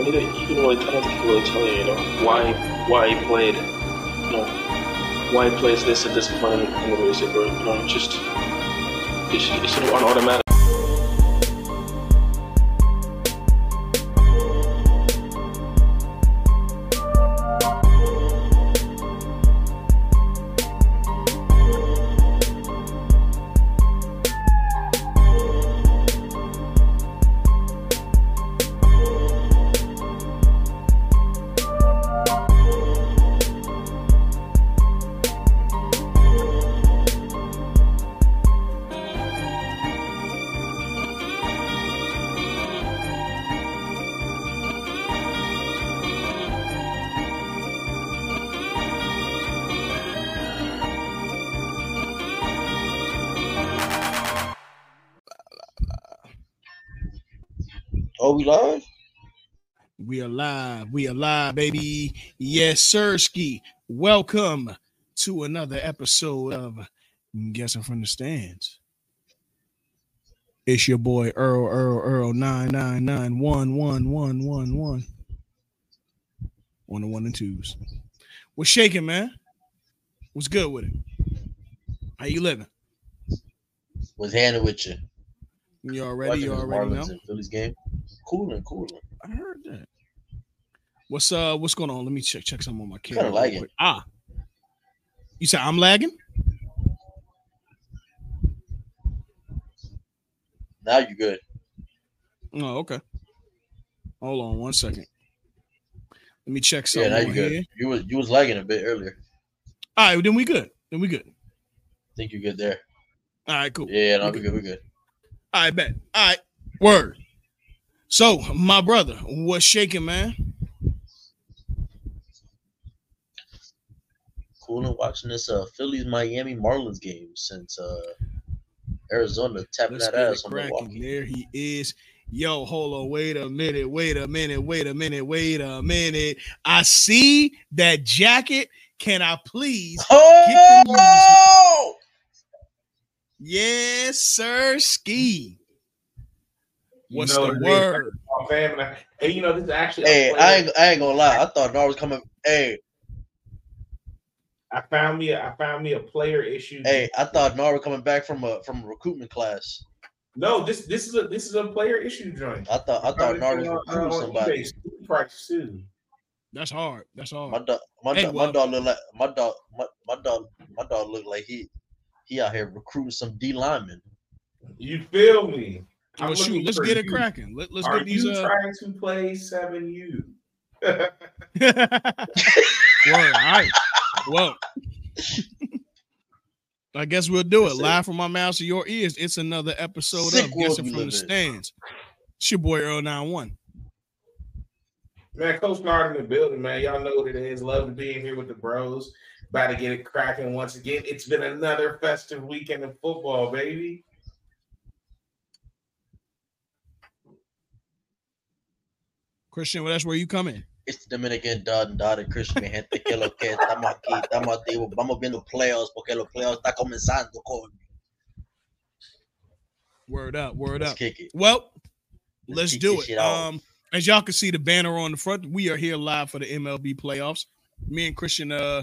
mean, he didn't, he didn't really, I don't think he really tell you, you know, why why he played, you know, why he plays this at this point in the music, or you know, just it's, it's sort of automatic. We are live, baby. Yes, sir. Ski. Welcome to another episode of Guessing from the Stands. It's your boy Earl Earl Earl nine nine nine one one one one one. On the one and twos. What's shaking, man? What's good with it? How you living? Was handing with you. You already, Watching you already know. Phillies game. Cooling, cooling. I heard that. What's uh what's going on? Let me check check some on my camera. Lagging. quick. Ah. You said I'm lagging? Now you good. Oh, okay. Hold on one second. Let me check Yeah, now you good. here. You was you was lagging a bit earlier. All right, then we good. Then we good. think you're good there. All right, cool. Yeah, no, we good, we good. All right, bet. All right, word. So, my brother, what's shaking, man? Cooling watching this uh Phillies Miami Marlins game since uh Arizona tapping Let's that ass on cracking. Milwaukee. There he is. Yo, hold on. Wait a minute. Wait a minute. Wait a minute. Wait a minute. I see that jacket. Can I please? Oh! Yes, sir. Ski. You What's know the what word? And Hey, you know this is actually. Hey, I ain't I ain't gonna lie. I thought Nar was coming. Hey, I found me. A, I found me a player issue. hey, I thought Nar was coming back from a from a recruitment class. No, this this is a this is a player issue joint. I thought I thought Nar was recruiting somebody. eBay, price too. That's hard. That's hard. My dog, my, Hey, dog, well- my dog look like my dog, my, my dog, my dog look like he he out here recruiting some D linemen. You feel me? I'm Well, shoot, let's for get it cracking. Let, let's Are get these. you Uh... trying to play seven U? Word. All right. Well, I guess we'll do it That's it. live from my mouth to your ears. It's another episode Sick of world Guessing from the. Stands. It's your boy Earl 91. Man, Coach Nard in the building, man. Y'all know what it is. Love to be in here with the bros. About to get it cracking once again. It's been another festive weekend of football, baby. Christian, well, that's where you come in. It's Dominican Dad and Dad Christian mi gente que lo que estamos aquí, estamos activos, vamos viendo playoffs porque los playoffs está comenzando con. Word up, word Let's up. kick it. Well, Let's let's kick do it. shit off. Um, as y'all can see the banner on the front, we are here live for the MLB playoffs. Me and Christian uh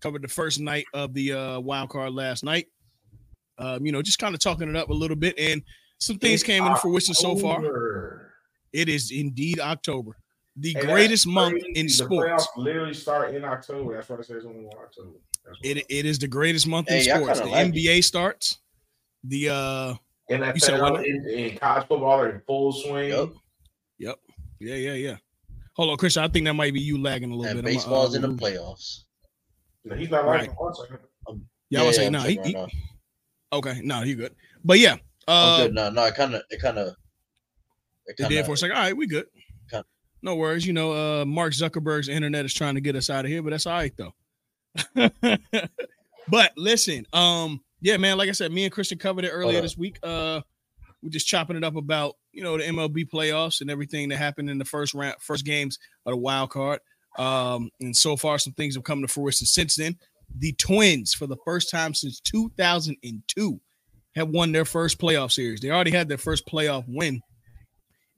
covered the first night of the uh wild card last night. Um, you know, just kind of talking it up a little bit, and some things It's came into fruition so far. It is indeed October, the Hey, greatest month crazy. in the sports. playoffs literally start in October. That's what it says only in October. It, it is the greatest month in Hey, y'all sports. The kinda like it. NBA starts. The uh NFL You said what? in, in college football are in full swing. Yep. yeah, yeah, yeah. Hold on, Christian. I think that might be you lagging a little And bit. I'ma, baseball's uh, in the playoffs. No, he's not Right. like one second. Yeah, I was saying no. checking he- right he- now. okay, no, you good. But yeah, I'm uh, good. No, no, it kind of, it kind of, it it kind did for a second. All right, we good. No worries. You know, uh, Mark Zuckerberg's internet is trying to get us out of here, but that's all right though. but listen, um, yeah, man. Like I said, me and Christian covered it earlier this week. Uh, we're just chopping it up about you know the MLB playoffs and everything that happened in the first round, first games of the wild card. Um, and so far, some things have come to fruition since then. The Twins, for the first time since 2002, have won their first playoff series. They already had their first playoff win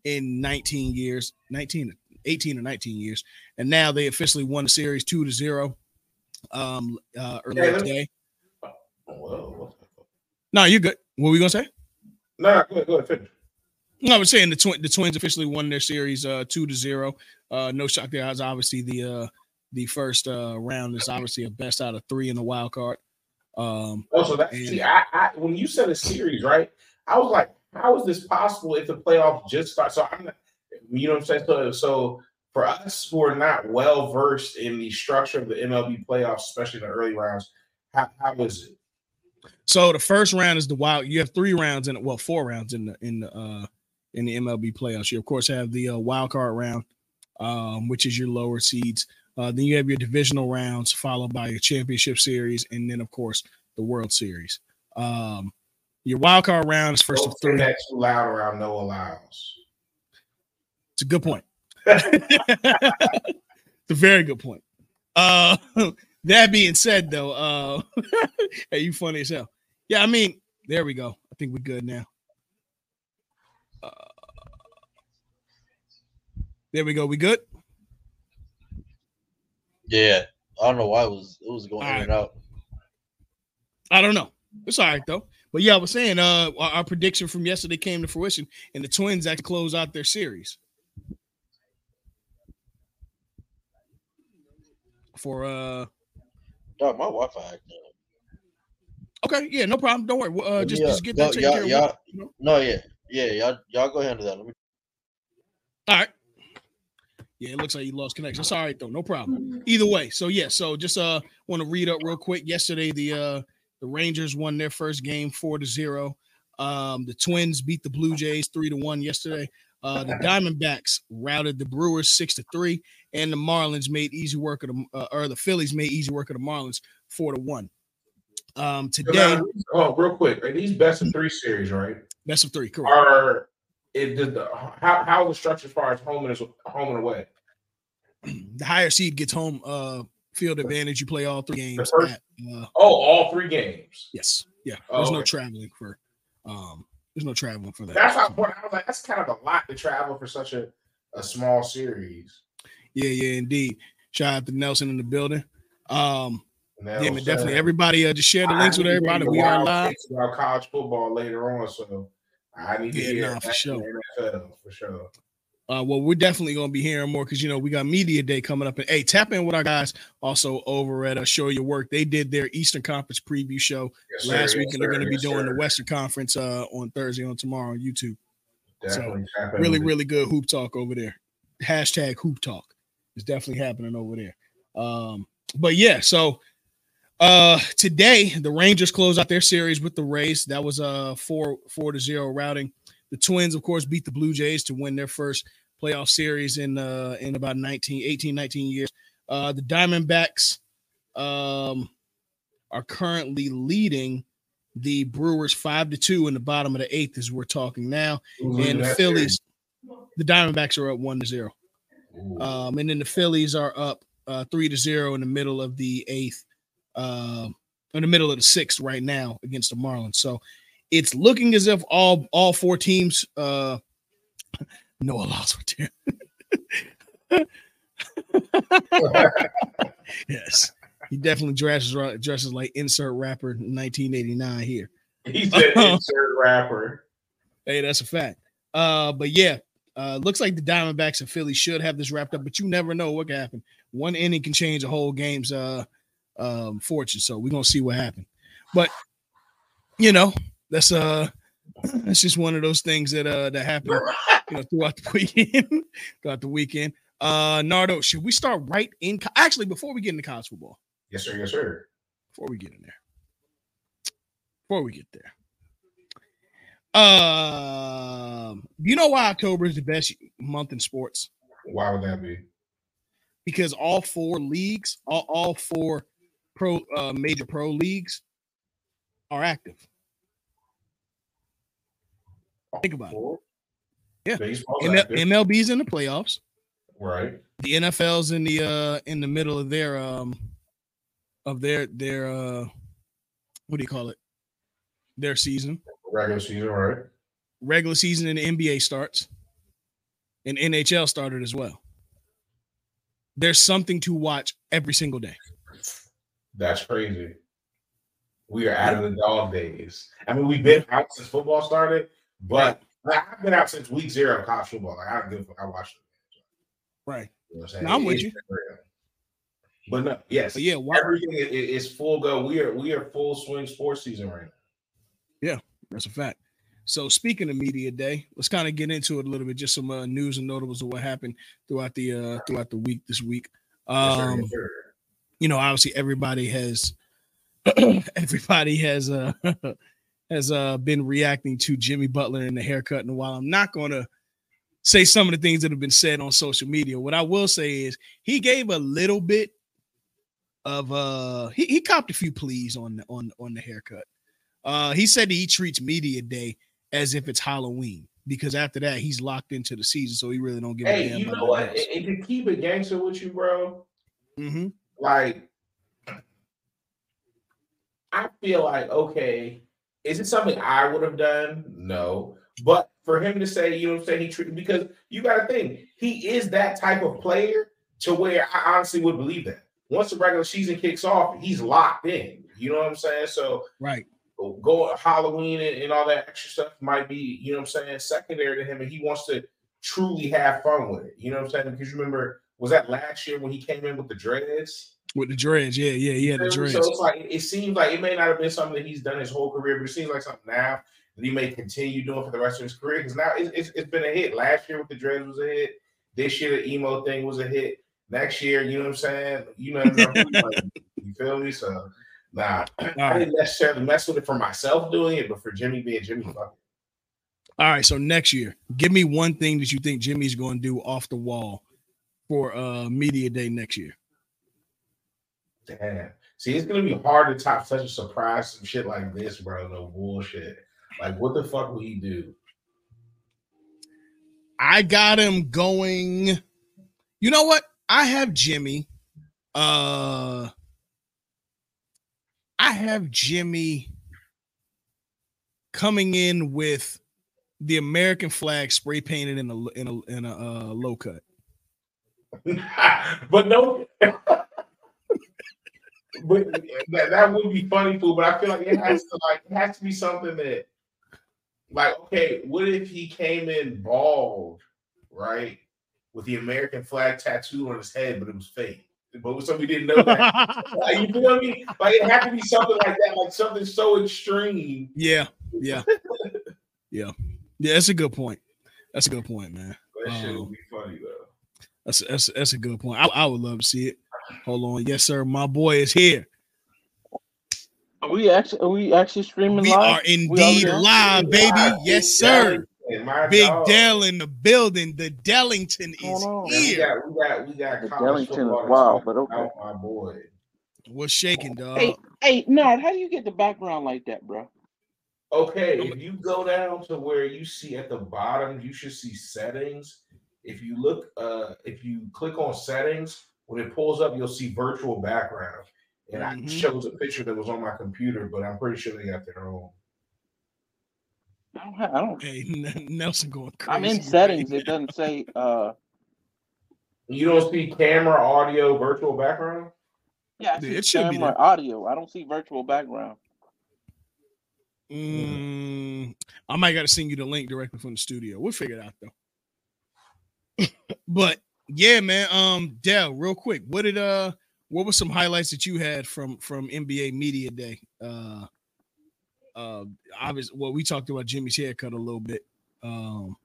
in 19 years, 19, 18 or 19 years, and now they officially won the series two to zero. Um, uh, earlier let- today. Whoa. No, you're good. What were we gonna say? No, go ahead, go ahead, finish. No, I was saying the twin the Twins officially won their series uh two to zero. Uh no shock there. As obviously the uh the first uh round is obviously a best out of three in the wild card. Um Also, that And- see, I, I when you said a series, right? I was like, how is this possible if the playoffs just start? So I'm you know what I'm saying? So, so for us who are not well versed in the structure of the MLB playoffs, especially in the early rounds, how, how is it? so the first round is the wild you have three rounds in it. well four rounds in the in the uh in the MLB playoffs. You of course have the uh, wild card round, um, which is your lower seeds. Uh, then you have your divisional rounds, followed by your championship series, and then of course the World Series. Um, your wild card round is 1st Don't of three. that too loud around Noah Lyles. It's a good point. it's a very good point. Uh, that being said, though, uh, hey, you funny as hell. Yeah, I mean, there we go. I think we're good now. Uh, there we go. We good? Yeah, I don't know why it was it was going All in and out. I don't know. It's all right though. But yeah, I was saying, uh, our, our prediction from yesterday came to fruition, and the Twins actually close out their series for uh. Dog, my Wi-Fi. acting. Okay, yeah, no problem. Don't worry. Uh, just Yeah, just get that y'all- taken care y'all- of. You know? No, yeah, yeah, y'all y'all go handle that. Let me. All right. Yeah, it looks like you lost connection. It's all right though, no problem. Either way, so yeah, so just uh want to read up real quick. Yesterday, the uh the Rangers won their first game four to zero. Um, the Twins beat the Blue Jays three to one yesterday. Uh, the Diamondbacks routed the Brewers six to three, and the Marlins made easy work of the uh, or the Phillies made easy work of the Marlins four to one. Um, today, oh, real quick, are these best of three series, right? best of three, correct? Are it did the how how is the structure as far as home and home and away? The higher seed gets home uh field advantage. You play all three games. first- At, uh, Oh, all three games. Yes. Yeah. Oh, There's no okay. traveling for um there's no traveling for that. That's how I was like, that's kind of a lot to travel for such a, a small series. yeah, yeah, indeed. Shout out to Nelson in the building. Um yeah, man, definitely everybody uh just share the I links with everybody. We are live. about college football later on, so I need to Yeah, hear nah, for sure. NFL for sure. Uh well, we're definitely gonna be hearing more because you know we got media day coming up. And hey, tap in with our guys also over at uh, Show Your Work. They did their Eastern Conference preview show Yes, sir, last yes, week, and they're gonna be doing sir. the Western Conference uh on Thursday on tomorrow on YouTube. Definitely in really, really good hoop talk over there. Hashtag hoop talk is definitely happening over there. Um, but yeah, so uh today the Rangers close out their series with the Rays. That was uh four four to zero routing. The Twins, of course, beat the Blue Jays to win their first playoff series in uh in about 19, 18, 19 years. Uh the Diamondbacks um are currently leading the Brewers five to two in the bottom of the eighth as we're talking now leading and the Phillies, the Diamondbacks are up one to zero. Ooh. Um, and then the Phillies are up uh, three to zero in the middle of the eighth, um, in the middle of the sixth right now against the Marlins. So it's looking as if all all four teams, uh, Noah lost with there. yes, he definitely dresses dresses like insert rapper 1989 here. he said insert rapper. Hey, that's a fact. Uh, but yeah, uh, looks like the Diamondbacks and Phillies should have this wrapped up, but you never know what can happen. One inning can change a whole game's uh um fortune. So we're gonna see what happens. But you know, that's uh that's just one of those things that uh that happen you know throughout the weekend. throughout the weekend. Uh Nardo, should we start right in co- actually before we get into college football? Yes, sir. Yes, sir. before we get in there. Before we get there. Um, you know why October is the best month in sports? Why would that be? Because all four leagues, all, all four pro uh, major pro leagues are active. Think about it. Yeah. ML, MLB's in the playoffs. right? The NFL's in the uh in the middle of their um of their their uh what do you call it? Their season. Regular season, right? regular season in the NBA starts, and NHL started as well. there's something to watch every single day. That's crazy. We are out of the dog days. I mean, we've been out since football started, but like, I've been out since week zero of college football. Like I don't give a fuck. I watched it. Right. You know what I'm saying? No, I'm with you. real. But no, yes, But yeah, why, everything i- i- is full go. We are we are full swing sports season right now. Yeah, that's a fact. So speaking of media day, let's kind of get into it a little bit. Just some uh, news and notables of what happened throughout the uh, throughout the week this week. Yes, sir, Um, yes, sir. you know, obviously everybody has everybody has uh has uh been reacting to Jimmy Butler and the haircut. And while I'm not gonna say some of the things that have been said on social media, what I will say is he gave a little bit of uh he, he copped a few pleas on the on on the haircut. Uh he said that he treats media day as if it's Halloween because after that he's locked into the season, so he really don't give a Hey, damn. you know what what? And, to keep it gangster with you, bro. hmm like I feel like okay, is it something I would have done? No. But for him to say, you know what I'm saying, he treated because you gotta think he is that type of player to where I honestly would believe that. Once the regular season kicks off, he's locked in. You know what I'm saying? So Right. go Halloween and, and all that extra stuff might be, you know what I'm saying, secondary to him, and he wants to truly have fun with it. You know what I'm saying? Because you remember, was that last year when he came in with the dreads? With the dreads, yeah, yeah, yeah, the So dreads. it's like it seems like it may not have been something that he's done his whole career, but it seems like something now that he may continue doing for the rest of his career. Because now it's, it's, it's been a hit. Last year with the dreads was a hit. This year the emo thing was a hit. Next year, you know what I'm saying? You know, like, you feel me? So nah, All I didn't necessarily mess with it for myself doing it, but for Jimmy being Jimmy, fuck. All right, so next year, give me one thing that you think Jimmy's going to do off the wall for uh media day next year. Damn. See, it's gonna be hard to top such a surprise some shit like this, bro. No bullshit. Like, what the fuck will he do? I got him going. You know what? I have Jimmy. Uh I have Jimmy coming in with the American flag spray painted in a in a in a uh, low cut. but no, but that, that would be funny, fool. But I feel like it has to like it has to be something that, like, okay, what if he came in bald, right, with the American flag tattooed on his head, but it was fake. But somebody didn't know that. Like, you feel me? Like it had to be something like that, like something so extreme. yeah, yeah, yeah, yeah. That's a good point. That's a good point, man. That shit would um, be funny though. That's that's that's a good point. I, I would love to see it. Hold on, yes, sir. My boy is here. Are we actually are we actually streaming We live? are indeed live, baby. Yes, sir. Big dog. Dell in the building. The Dellington is going on? Yeah, we got, we got, we got. The Dellington is football wild, but okay. about, my boy. What's shaking, dog? Hey, hey, Nat, how do you get the background like that, bro? Okay, if you go down to where you see at the bottom, you should see settings. If you look, uh, if you click on settings, when it pulls up, you'll see virtual background, and I Mhm. shows a picture that was on my computer, but I'm pretty sure they got their own. I don't. Have, I don't. Hey, Nelson going crazy. I'm in settings. now. It doesn't say uh You don't see camera, audio, virtual background. yeah, I see it should be camera there. audio. I don't see virtual background. Mm, I might got to send you the link directly from the studio. We'll figure it out though. but yeah, man. Um, Dell, real quick, what did uh, what were some highlights that you had from from NBA Media Day? Uh, uh, obviously, well, we talked about Jimmy's haircut a little bit. Um,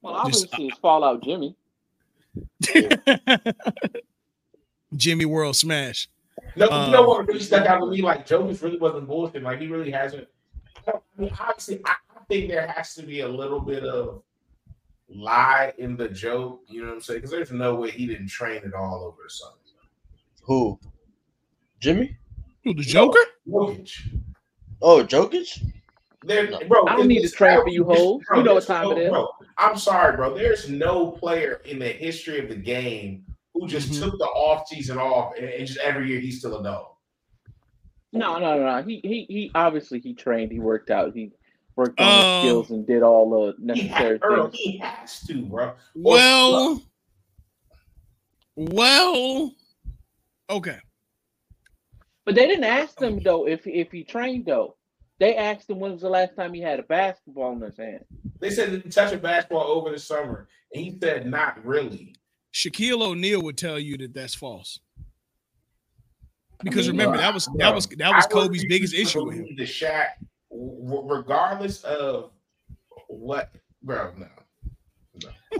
Well, Just- obviously it's Fallout Jimmy. Jimmy World Smash. No, Um, you know what really stuck out to me? Like Joe just really wasn't bullshit. Like he really hasn't. I mean, obviously, I I think there has to be a little bit of lie in the joke. You know what I'm saying? Because there's no way he didn't train it all over the summer. Who? Jimmy? Who the Joker? Jokic. Oh, Jokic? There, bro. I don't need to train for you hoes. bro, You know what time no- it is. Bro, I'm sorry, bro. There's no player in the history of the game who just Mhm. took the off season off and, and just every year he's still a dog. No, no, no, no. He he he obviously he trained, he worked out, he worked on Um, his skills and did all the necessary ha- Earl, things. he has to, bro. Well, Well, okay. But they didn't ask him though if if he trained though. They asked him when was the last time he had a basketball in his hand. They said did he touch a basketball over the summer, and he said not really. Shaquille O'Neal would tell you that that's false. Because mean, remember bro, that was bro, that was that was I Kobe's biggest issue with him. The Shaq, w- regardless of what, bro, no.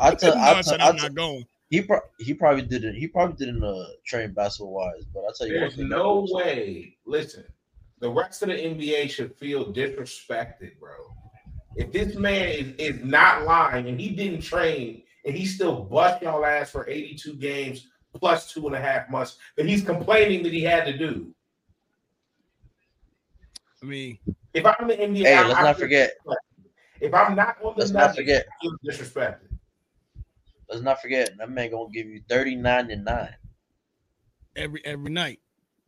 I tell, No, I I tell, said I I'm not going. he pro- he probably didn't he probably didn't uh, train basketball wise, but I tell you There's one thing, no way. Listen, the rest of the NBA should feel disrespected, bro. If this man is, is not lying and he didn't train and he still bust y'all ass for 82 games plus two and a half months that he's complaining that he had to do. I mean, If I'm the NBA, Hey, I- let's I not feel forget. If I'm not on the Let's not Nuggets, forget. I feel disrespected. Let's not forget that man gonna give you thirty nine and nine. every every night.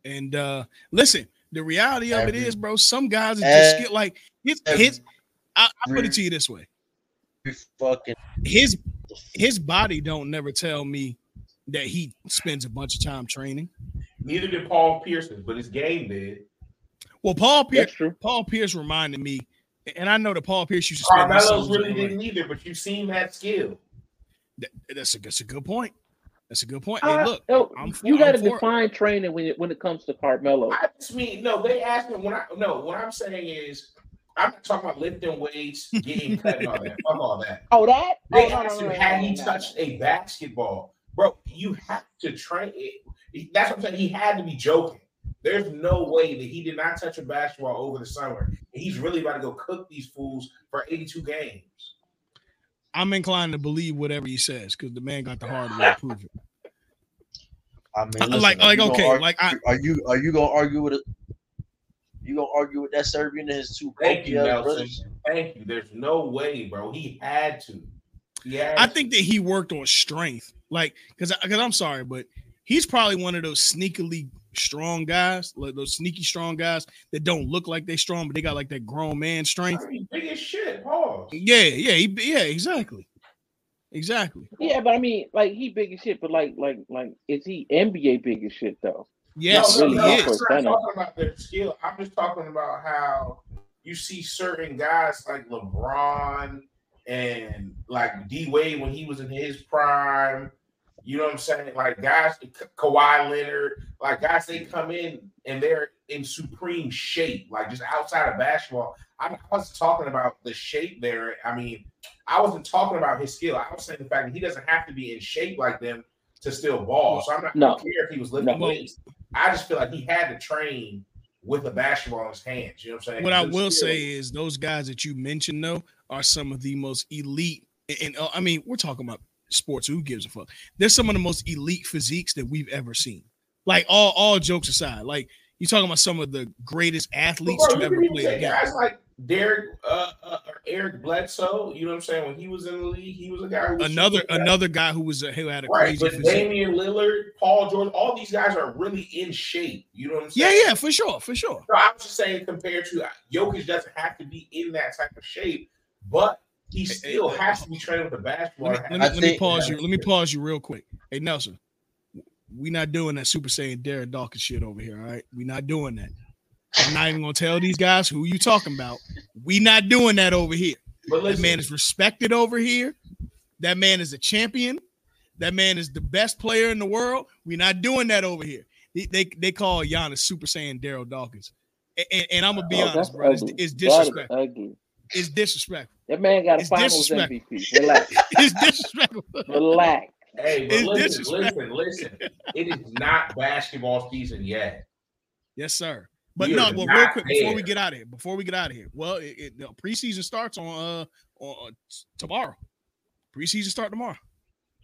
And uh listen, the reality of it Every- is, bro, some guys are just get like his every- his I, I put it to you this way. Fucking His his body don't never tell me that he spends a bunch of time training. Neither did Paul Pierce's, but his game did. Well, Paul Pierce That's true. Paul Pierce reminded me, and I know that Paul Pierce used to spend his Carmelo's really didn't either, but you've seen that skill. That- that's a that's a good point. That's a good point. Hey, Uh, look, no, I'm for- you got to I'm it. define training when it when it comes to Carmelo. I just mean no. They asked me when I no. What I'm saying is, I'm not talking about lifting weights, getting cut, and all that. Fuck all that. oh, that? They oh, no, no, asked no, him had he touched no. a basketball, bro. You have to train. It. That's what I'm saying. He had to be joking. There's no way that he did not touch a basketball over the summer. And he's really about to go cook these fools for 82 games. I'm inclined to believe whatever he says because the man got the hard way to prove it. I mean, listen, like- like, okay, argue- like, I- are you are you gonna argue with it? You gonna argue with that Serbian and his two Thank you, Nelson. brothers? Thank you. There's no way, bro. He had to. He had I to. think that he worked on strength, like because because I'm sorry, but he's probably one of those sneakily strong guys, like those sneaky strong guys that don't look like they strong, but they got like that grown man strength. I mean, big as shit. Pause. Yeah, yeah, he, yeah, exactly, exactly. Yeah, but I mean, like he big as shit, but like, like, like, is he NBA big as shit though? Yes, really he not is. I'm not talking about their skill. I'm just talking about how you see certain guys like LeBron and like D Wade when he was in his prime. You know what I'm saying? Like guys, Ka- Kawhi Leonard, like guys, they come in and they're in supreme shape, like just outside of basketball. I I wasn't talking about the shape there. I mean, I wasn't talking about his skill. I was saying the fact that he doesn't have to be in shape like them to still ball. So I'm not No. Care if he was lifting No. weights. I just feel like he had to train with a basketball in his hands. You know what I'm saying? What I will skill- say is those guys that you mentioned though are some of the most elite. And, and, uh, I mean, we're talking about sports. Who gives a fuck? They're some of the most elite physiques that we've ever seen. Like all all jokes aside, like you're talking about some of the greatest athletes Bro, to ever play game. guys like Derek, uh, uh, Eric Bledsoe. You know what I'm saying? When he was in the league, he was a guy. Who was Another another guy who was a, who had a right. crazy But physique. Damian Lillard, Paul George, all these guys are really in shape. You know what I'm saying? yeah, yeah, for sure, for sure. No, I was just saying compared to Jokic doesn't have to be in that type of shape, but he still hey, has to be training with the basketball. Let me, let me, let me think- pause you. Let me pause you real quick. Hey Nelson, we not doing that Super Saiyan Derek Dawkins shit over here. All right, we not doing that. I'm not even gonna tell these guys who you talking about. We not doing that over here. but That man is respected over here. That man is a champion. That man is the best player in the world. We're not doing that over here. They they, they call Giannis Super Saiyan Daryl Dawkins. And, and, and I'm gonna be Oh, honest, bro. It's, it's disrespectful. Ugly. It's disrespectful. That man got a It's Finals. MVP. Relax, It's disrespectful. relax. hey, but it's listen, listen, listen. It is not basketball season yet. Yes, sir. But We no, are well, real not quick before we get out of here, before we get out of here, well, it, it, the preseason starts on uh on uh, tomorrow. Preseason start tomorrow.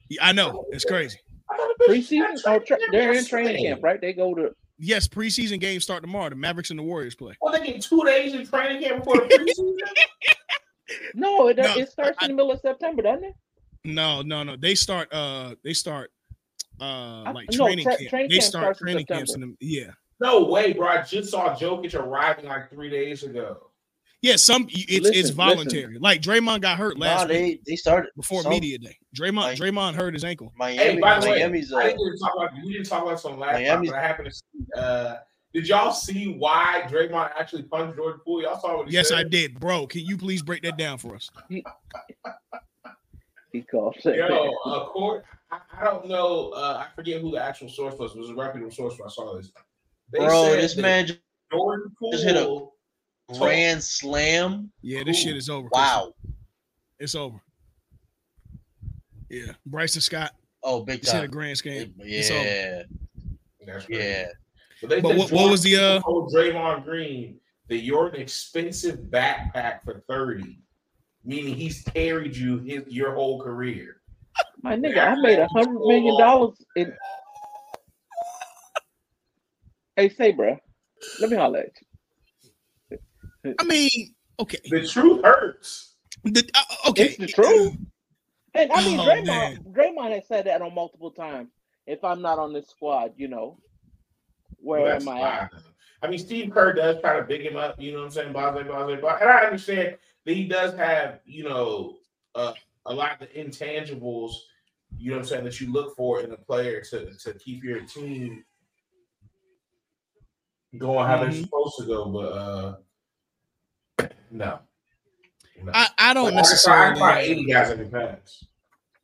Yeah, I know it's crazy. I thought the bitch Preseason? Oh, tra- they're in training camp, right? They go to. Yes, preseason games start tomorrow. The Mavericks and the Warriors play. Well, they get two days in training camp before the preseason. No, it, No, it starts I- in the middle of September, doesn't it? No, no, no. They start. Uh, they start. Uh, I- like no, training tra- camp. training they camp start starts in training camps in the yeah, no way, bro. I just saw Jokic arriving like three days ago. Yeah, some it's it's Listen, voluntary. Like Draymond got hurt last week they they started before some- media day. Draymond Like- Draymond hurt his ankle. Miami. Hey, by the way, Miami's I uh, didn't even talk about we didn't talk about some last time, Miami's- but I happened to see. Uh, did y'all see why Draymond actually punched Jordan Poole? Y'all saw what he Yes, said? I did, bro. Can you please break that down for us? He called it. Yo, uh, court. I, I don't know. Uh, I forget who the actual source was. It was a reputable source. When I saw this. They bro. said This man Jordan Poole. just hit a- grand slam. Yeah, this Cool. shit is over. Wow. it's over. Yeah, Bryson Stott Oh, big just hit a time. grand scan. It's over. Yeah, That's crazy. yeah. But, But what- what was the, Jordan uh, Poole told Draymond Green that you're an expensive backpack for thirty, meaning he's carried you his your whole career. My nigga, I made a hundred million dollars in. Hey, say, bro, let me holler at you. I mean, okay, The truth hurts. the, uh, okay, It's the truth. And I mean, Oh, Draymond, man. Draymond has said that on multiple times. If I'm not on this squad, you know, where That's am I at? I mean, Steve Kerr does try to big him up. You know what I'm saying? Blah blah blah blah. blah. And I understand that he does have you know uh, a lot of the intangibles. You know what I'm saying that you look for in a player to to keep your team going how they're Mhm. supposed to go. But uh no. no. I, I don't Like, I find- I find necessarily. 80 guys every pass.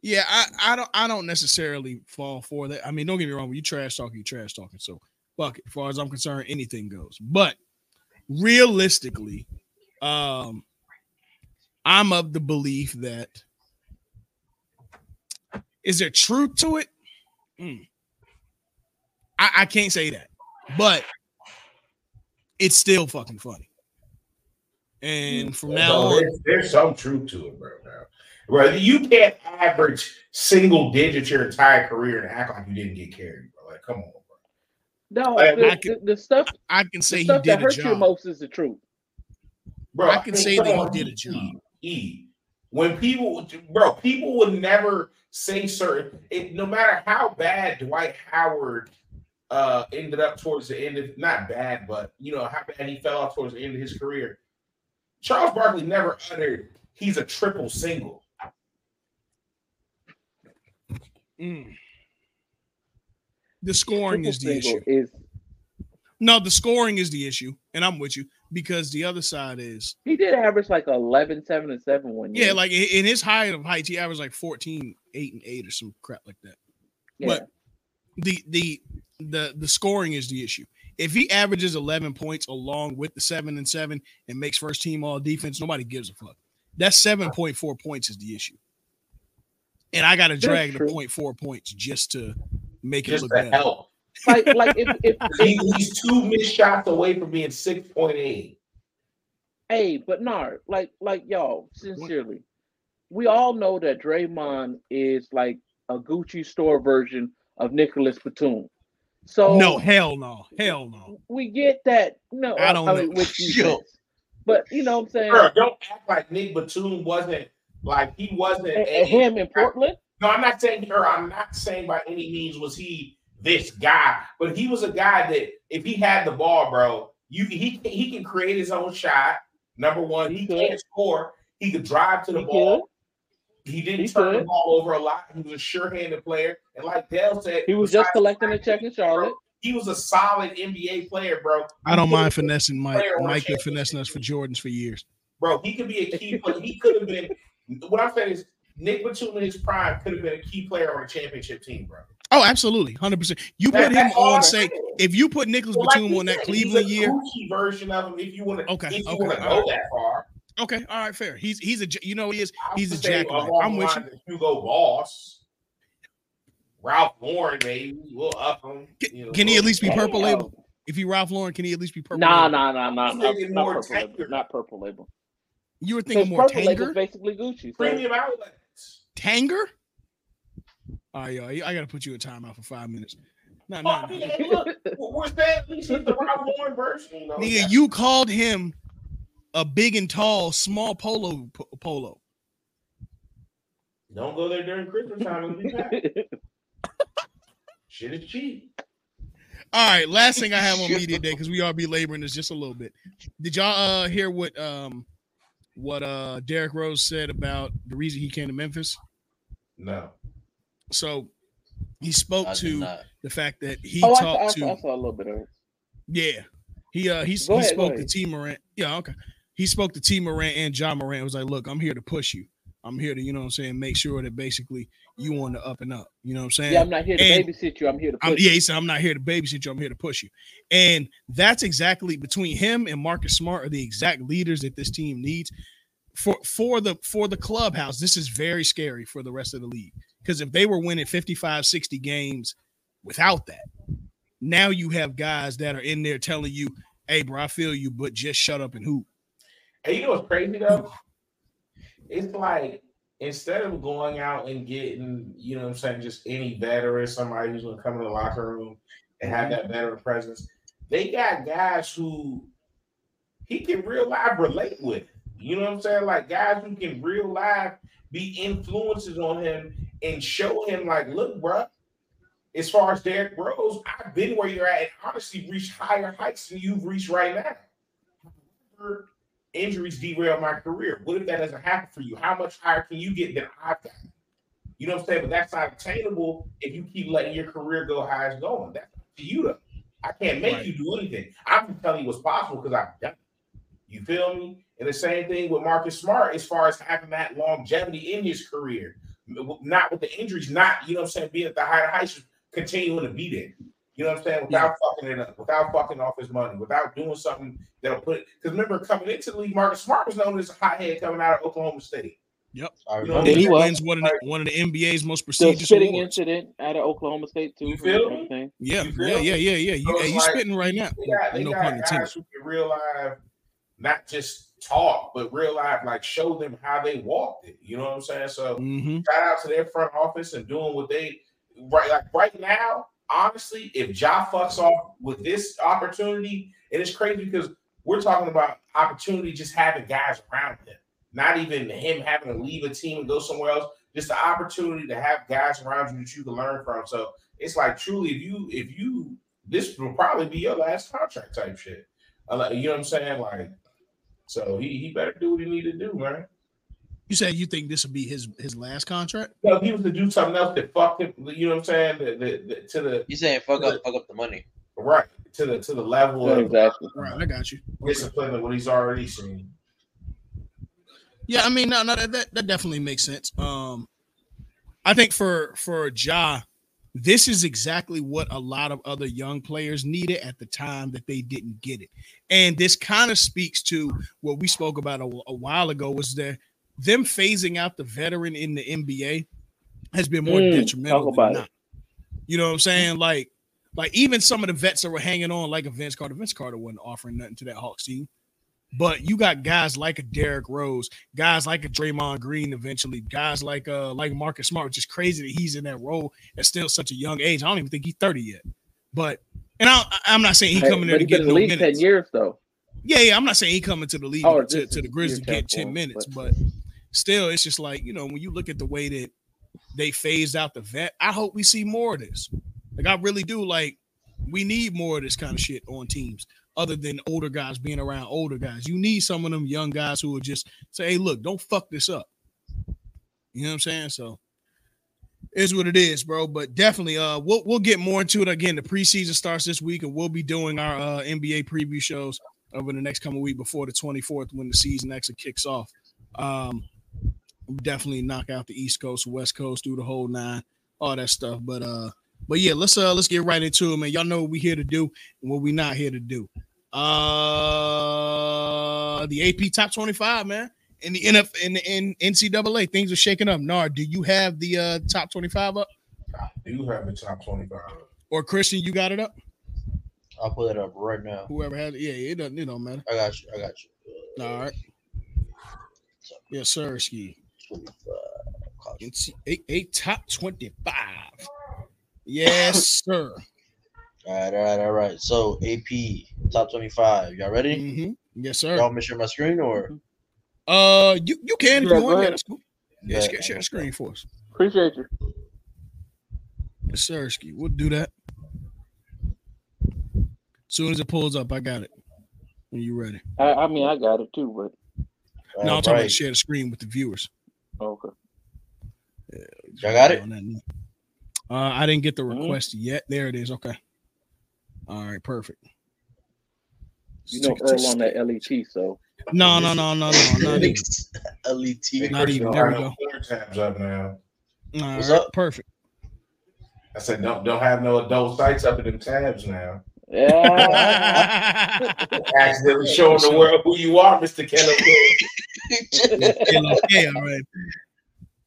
Yeah, I, I don't I don't necessarily fall for that. I mean, don't get me wrong. When you trash talking, you trash talking. So fuck it. As far as I'm concerned, anything goes. But realistically, um, I'm of the belief that is there truth to it? Mm. I, I can't say that, but it's still fucking funny. And from now No, on, there's, there's some truth to it, bro. Now. Bro, you can't average single digits your entire career and act like you didn't get carried, bro. Like, come on, bro. No, Like, the, can- the, the stuff, I can say he stuff did that a hurts you job. most is the truth. Bro, I can say that he did a job. E. When people, bro, people would never say certain. It, no matter how bad Dwight Howard uh ended up towards the end of not bad, but you know how bad he fell off towards the end of his career. Charles Barkley never uttered he's a triple single. Mm. The scoring Triple is the issue. Is No, the scoring is the issue, and I'm with you because the other side is he did average like 11, 7, and 7 one year. yeah, like in in his height of height, he averaged like 14, 8, and 8 or some crap like that. Yeah. But the the the the scoring is the issue. If he averages 11 points along with the 7 and 7 and makes first team all defense, nobody gives a fuck. That 7.4 points is the issue. And I got to drag the true. 0.4 points just to make it look to better. help. like like if, if, He, he's two missed shots away from being six point eight. Hey, but no, like like y'all, sincerely, we all know that Draymond is like a Gucci store version of Nicolas Batum. So No, hell no. Hell no. we get that. No, I don't I know. mean, with you Yo. but you know what I'm saying. Bro, don't act like Nick Batum wasn't like he wasn't And, a- him in Portland, No, I'm not saying her. I'm not saying by any means was he this guy, but he was a guy that if he had the ball, bro, you he he can create his own shot. Number one, he, He can't score. He could drive to the He ball. He didn't He turn the ball over a lot. He was a sure-handed player, and like Dale said, he was just collecting a check in he- Charlotte. He was a solid NBA player, bro. I don't He mind finessing Mike. player on a Mike been finessing us for Jordans for years. bro. He could be a key player. He could have been. What I'm saying is, Nick Batum in his prime could have been a key player on a championship team, bro. Oh, absolutely, hundred percent. You That- put him on, say, if you put Nicolas Well, Batum you on that said, he's Cleveland a year, version of him. If you want to, Okay, if you okay, want to go right. that far, okay, all right, fair. He's he's a j- you know he is. He's a say jackknife. along I'm with you. lines Hugo Boss, Ralph Lauren, maybe we'll up him. Can- you know, can he at least be purple label? If he Ralph Lauren, can he at least be purple? Nah, label? nah, nah, nah, I'm nah, thinking not more purple label, Tanger. not purple label. You were Because thinking more purple Tanger. is basically Gucci. So premium outlets. Tanger. All right, yo, I got to put you in timeout for five minutes. No, Oh, no, I no. mean, hey, look, we're at least he's the Ralph Lauren version. You know, Nigga, you called him a big and tall, small polo p- polo. don't go there during Christmas time. It'll be bad. Shit is cheap. All right, last thing I have on media day because we all be laboring this just a little bit. Did y'all uh hear what um what uh Derrick Rose said about the reason he came to Memphis? No. So he spoke to not. the fact that he Oh, I saw, talked I, to saw, I saw a little bit of it. yeah. He uh he, he ahead, spoke to ahead. T Morant. Yeah, okay. He spoke to T Morant and Ja Morant. Was like, look, I'm here to push you. I'm here to, you know what I'm saying, make sure that basically you on the up and up. You know what I'm saying? Yeah, I'm not here to And- babysit you. I'm here to I'm, push yeah, you. he said, I'm not here to babysit you. I'm here to push you. And that's exactly between him and Marcus Smart are the exact leaders that this team needs for for the for the clubhouse. This is very scary for the rest of the league because if they were winning 55, 60 games without that, now you have guys that are in there telling you, "Hey, bro, I feel you, but just shut up and hoop." And you know what's crazy though? It's like instead of going out and getting, you know what I'm saying, just any veteran, somebody who's gonna come in the locker room and have that mm-hmm. veteran presence, they got guys who he can real life relate with. You know what I'm saying? Like guys who can real life be influences on him and show him, like, look, bro, as far as Derrick Rose, I've been where you're at and honestly reached higher heights than you've reached right now injuries derail my career. What if that doesn't happen for you? How much higher can you get than I've got? You know what I'm saying? But that's not attainable if you keep letting your career go how it's going. That's up to you though. I can't make Right. you do anything. I'm just telling you what's possible because I've done it. You feel me? And the same thing with Marcus Smart as far as having that longevity in his career. Not with the injuries, not, you know what I'm saying, being at the higher heights, continuing to be there. You know what I'm saying? Without fucking it up, without fucking off his money, without doing something that'll put because remember coming into the league, Marcus Smart was known as a hothead coming out of Oklahoma State. Yep. You know, remember. He He wins one of the, one of the NBA's most The prestigious spitting awards. incident out of Oklahoma State too. You feel me? Yeah, You feel yeah, me? yeah, yeah, yeah. You, So hey, it's you like, spitting right now. They got, they no got pun guys who can real life, not just talk, but real life, like show them how they walked it. You know what I'm saying? So hmm shout out to their front office and doing what they right like right now. Honestly, if Ja fucks off with this opportunity, and it's crazy because we're talking about opportunity just having guys around him, not even him having to leave a team and go somewhere else. Just the opportunity to have guys around you that you can learn from. So it's like truly, if you if you this will probably be your last contract type shit. Uh, you know what I'm saying? Like, so he he better do what he need to do, man. You said you think this would be his his last contract? You know, if he was to do something else that fucked him, you know what I'm saying? The, the, the, to the You saying fuck up, fuck up the money. right to the to the level Yeah, of exactly. Right, I got you. Okay. discipline of what he's already seen. Yeah, I mean, no, no, that, that that definitely makes sense. Um, I think for for Ja, this is exactly what a lot of other young players needed at the time that they didn't get it, and this kind of speaks to what we spoke about a, a while ago. Was that them phasing out the veteran in the NBA has been more Mm, detrimental than about it. not. You know what I'm saying? Like, like even some of the vets that were hanging on, like a Vince Carter. Vince Carter wasn't offering nothing to that Hawks team. But you got guys like a Derrick Rose, guys like a Draymond Green, eventually, guys like uh like Marcus Smart, which is crazy that he's in that role at still such a young age. I don't even think he's 30 yet. But and I, I'm not saying he Hey, coming there to get no the league minutes. ten years though. Yeah, yeah. I'm not saying he coming to the league Oh, to, to the Grizzlies year get 10 10 for him, minutes, but- but still, it's just like you know when you look at the way that they phased out the vet. I hope we see more of this. Like I really do. Like we need more of this kind of shit on teams, other than older guys being around older guys. You need some of them young guys who will just say, "Hey, look, don't fuck this up." You know what I'm saying? So is what it is, bro. But definitely, uh, we'll we'll get more into it again. The preseason starts this week, and we'll be doing our uh, NBA preview shows over the next coming week before the 24th when the season actually kicks off. Um, definitely knock out the East Coast, West Coast, do the whole nine, all that stuff. But uh, but yeah, let's uh let's get right into it, man. Y'all know what we here to do and what we not here to do. Uh, the AP top 25, man. In the NF in the in NCAA, things are shaking up. Nard, do you have the uh top 25 up? I do have the top 25. Or Christian, you got it up? I'll pull it up right now. Whoever had it, yeah, it doesn't, it don't matter. I got you. I got you. All right. Yes, sir. Ski. 25. College. NC a, a top 25. Yes, sir. All right, all right, all right. So AP top 25. Y'all ready? Mhm. Yes, sir. Y'all sir. want me to share my screen or? Uh, you you can if you want. Yeah, cool. Yeah, share, share the screen for us. Appreciate you. Yes, sir. Ski. We'll do that. soon as it pulls up, I got it. When you ready? I, I mean, I got it too, but no, I'm All talking about share the screen with the viewers. Okay. Y'all got it? On that. Uh, I didn't get the Mhm. request yet. There it is. Okay. All right. Perfect. You know Take it to Earl on that LET, so No, no, no, no, no, not even. LET. Not even. There we no go. porn tabs up now. All What's right, up? Perfect. I said don't don't have no adult sites up in them tabs now. Yeah. Accidentally showing the world who you are, Mr. Kelly. Kalo, K, all right.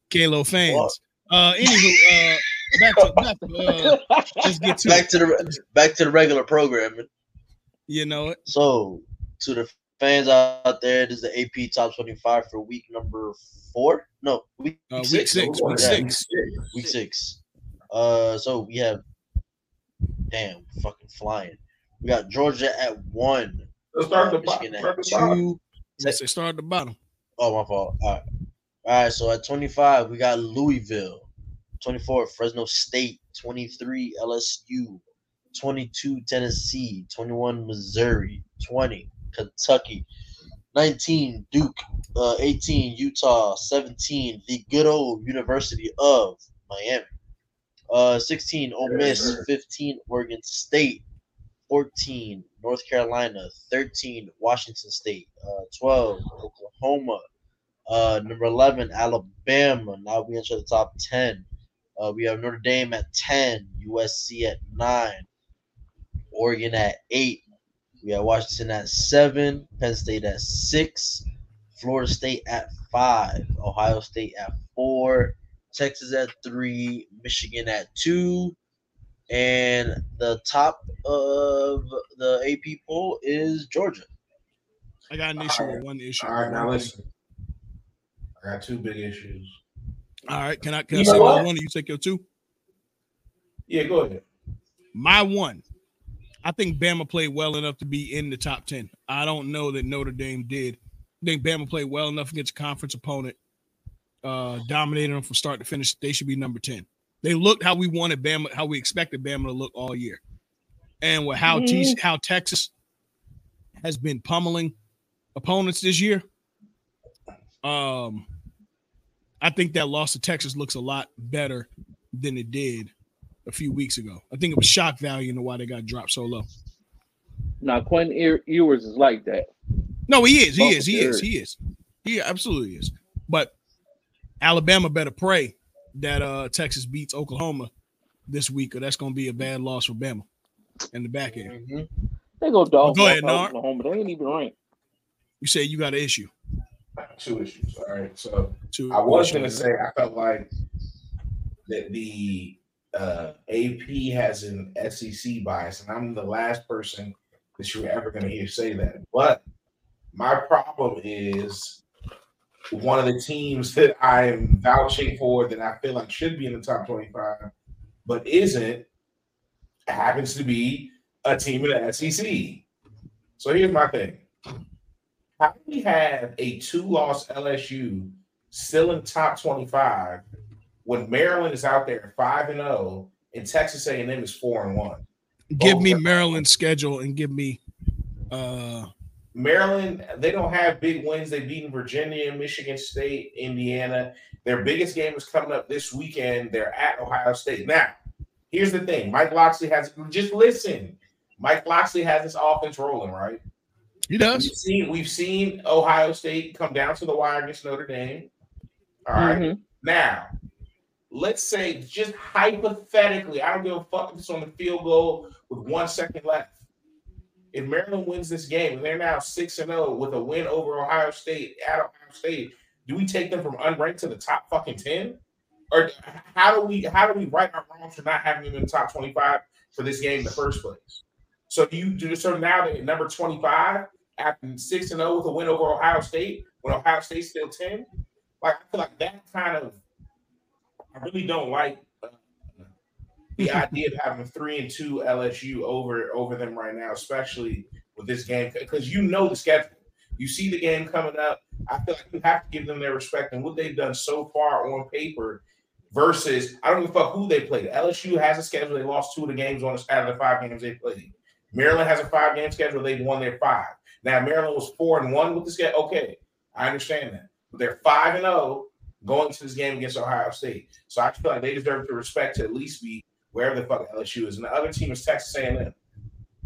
Kalo fans. Uh, anywho, uh, back to, back to uh, let's get to back it. to the back to the regular programming. You know it. So to the fans out there, this is the AP Top 25 for week number four. No, week, Uh, week six. six. Week Yeah, six. Week six. Uh, so we have, damn, fucking flying. We got Georgia at one. Let's start uh, the bottom. Michigan Start at the two. Let's say start at the bottom. Oh, my fault. All right. All right. So at 25, we got Louisville. 24, Fresno State. 23, LSU. 22, Tennessee. 21, Missouri. 20, Kentucky. 19, Duke. Uh, 18, Utah. 17, the good old University of Miami. Uh, 16, Ole Miss. 15, Oregon State. 14, North Carolina. 13, Washington State. Uh, 12, Oklahoma. Uh, number 11, Alabama. Now we enter the top 10. Uh, we have Notre Dame at 10, USC at 9, Oregon at 8. We have Washington at 7, Penn State at 6, Florida State at 5, Ohio State at 4, Texas at 3, Michigan at 2. And the top of the AP poll is Georgia. I got an issue with one issue. All right, now listen. I got two big issues. All right, can I can I You say know my one? Or you take your two. Yeah, go ahead. My one. I think Bama played well enough to be in the top ten. I don't know that Notre Dame did. I think Bama played well enough against a conference opponent, uh, dominated them from start to finish. They should be number ten. They looked how we wanted Bama, how we expected Bama to look all year, and with how T- how Texas has been pummeling opponents this year. Um, I think that loss to Texas looks a lot better than it did a few weeks ago. I think it was shock value into why they got dropped so low. Now Quentin Ew- Ewers is like that. No, he is. He Buffalo is. He is. He is. He absolutely is. But Alabama better pray that uh Texas beats Oklahoma this week, or that's going to be a bad loss for Bama in the back end. Mhm. They go dog. Go ahead, walk Nar. Oklahoma. They ain't even ranked. You say you got an issue. Two issues. All right. So To I was gonna say I felt like that the uh, AP has an SEC bias, and I'm the last person that you're ever gonna hear say that. But my problem is one of the teams that I am vouching for that I feel like should be in the top 25, but isn't, happens to be a team in the SEC. So here's my thing. How do we have a two-loss LSU still in top 25 when Maryland is out there 5 and 0 and Texas A&M is 4 and 1? give me are- Maryland's schedule and give me uh Maryland, they don't have big wins. They've beaten Virginia, Michigan State, Indiana. Their biggest game is coming up this weekend. They're at Ohio State. Now, here's the thing Mike Locksley has, just listen. Mike Locksley has this offense rolling, right? he We've does. seen, we've seen Ohio State come down to the wire against Notre Dame. All right. Mhm. Now, let's say just hypothetically, I don't give a fuck if it's on the field goal with one second left. If Maryland wins this game and they're now six and zero with a win over Ohio State at Ohio State, do we take them from unranked to the top fucking ten, or how do we how do we right our wrongs for not having them in the top twenty five for this game in the first place? So do you do so now that number twenty five after six and zero with a win over Ohio State when Ohio State's still ten? Like I feel like that kind of I really don't like the idea of having three and two LSU over over them right now, especially with this game because you know the schedule. You see the game coming up. I feel like you have to give them their respect and what they've done so far on paper. Versus, I don't give a fuck who they played. LSU has a schedule. They lost two of the games on out of the five games they played. Maryland has a five game schedule. They've won their five. Now Maryland was four and one with this game. Okay, I understand that, but they're five and zero going to this game against Ohio State. So I feel like they deserve the respect to at least be wherever the fuck LSU is. And the other team is Texas A&M.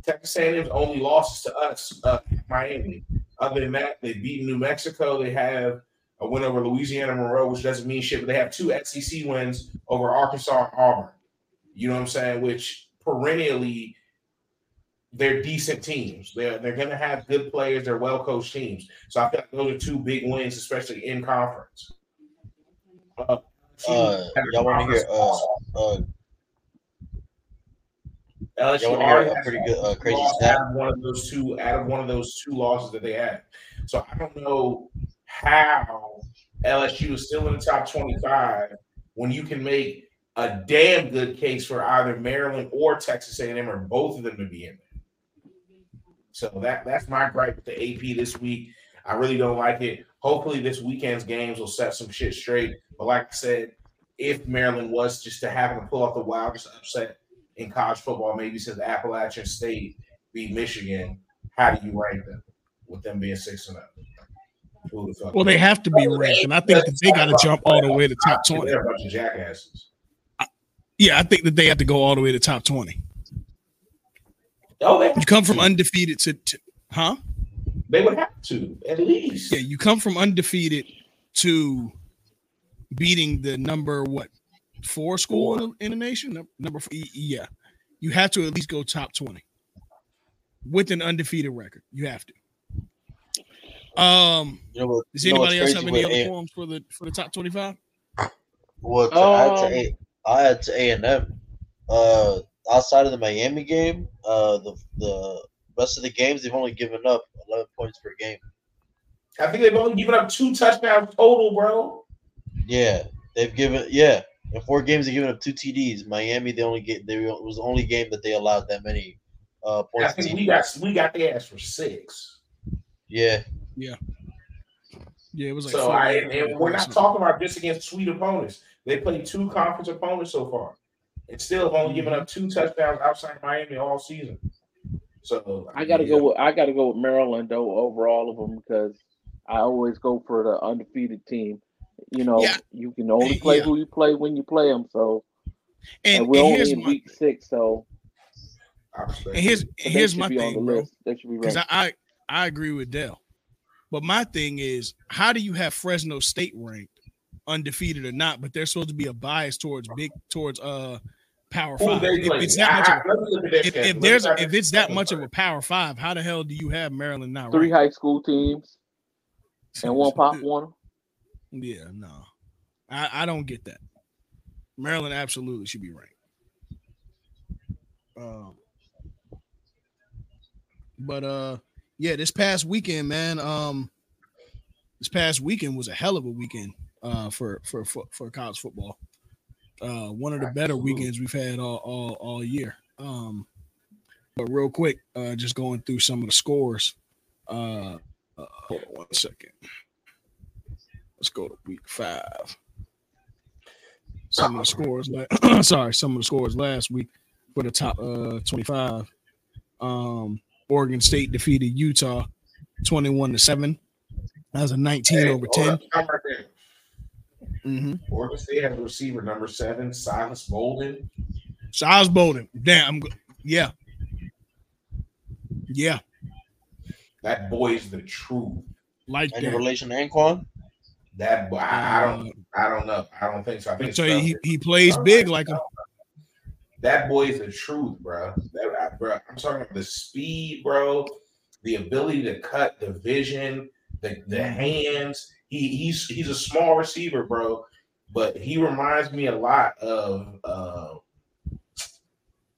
Texas A&M's only losses to us, uh, Miami. Other than that, they beat New Mexico. They have a win over Louisiana Monroe, which doesn't mean shit, but they have two SEC wins over Arkansas and Auburn. You know what I'm saying? Which perennially they're decent teams. They're they're gonna have good players, they're well coached teams. So I feel like those are two big wins, especially in conference. Uh, uh y'all want to hear uh, uh LSU y'all want to hear a pretty good uh, crazy stat? Out of one of those two, out of one of those two losses that they had. So I don't know how LSU is still in the top 25 when you can make a damn good case for either Maryland or Texas A&M or both of them to be in there. So that that's my gripe with the AP this week. I really don't like it. Hopefully, this weekend's games will set some shit straight. But like I said, if Maryland was just to happen to pull off the wildest upset in college football, maybe since Appalachian State beat Michigan, how do you rank them with them being six and up? Well, they have to be ranked, and I think that they got to jump all the way to top twenty. They're a bunch of jackasses. Yeah, I think that they have to go all the way to top twenty. Oh, they you come from undefeated to, to, huh? They would have to at least. Yeah, you come from undefeated to beating the number what four school four. in the nation. Number four, yeah, you have to at least go top twenty with an undefeated record. You have to. Um, you know what, does anybody else have any other a- forms for the for the top twenty five? Well, to um, add to A, I had to A and M. Uh, outside of the Miami game, uh, the the rest of the games they've only given up eleven points per game. I think they've only given up two touchdowns total, bro. Yeah, they've given yeah. In four games, they've given up two TDs. Miami, they only get they was the only game that they allowed that many uh, points. I think we got we got the ass for six. Yeah, yeah. Yeah, it was like so. I and we're not talking about just against sweet opponents. They played two conference opponents so far, and still have only given up two touchdowns outside Miami all season. So I got to yeah. go. With, I got to go with Maryland though over all of them because I always go for the undefeated team. You know, yeah. you can only play yeah. who you play when you play them. So, and, and we're and only in my, week six. So, and here's here's my thing, bro. Because I, I I agree with Dell. But my thing is, how do you have Fresno State ranked, undefeated or not? But there's supposed to be a bias towards big towards uh power five. If it's that much, of, if, if there's if it's that much of a power five, how the hell do you have Maryland now? Three high school teams and one pop one. Yeah, no, I, I don't get that. Maryland absolutely should be ranked. Um, but uh, yeah, this past weekend, man. Um, this past weekend was a hell of a weekend uh, for for for, for college football. Uh, one of the better weekends we've had all all, all year. Um, but real quick, uh, just going through some of the scores. Uh, uh, hold on one second. Let's go to week five. Some of the scores, like sorry, some of the scores last week for the top uh 25. Um, Oregon State defeated Utah 21 to 7. That was a 19 hey, over 10. mm-hmm. Oregon State has a receiver number seven, Silas Bolden. Silas Bolden. Damn. Yeah. Yeah. That boy is the truth. Like Any that. relation to Anquan? That boy, I, I, don't, I don't know. I don't think so. I think so. He, he plays big like. That boy is the truth, bro. That, bro. I'm talking about the speed, bro. The ability to cut, the vision, the, the mm-hmm. hands. He, he's he's a small receiver, bro, but he reminds me a lot of uh,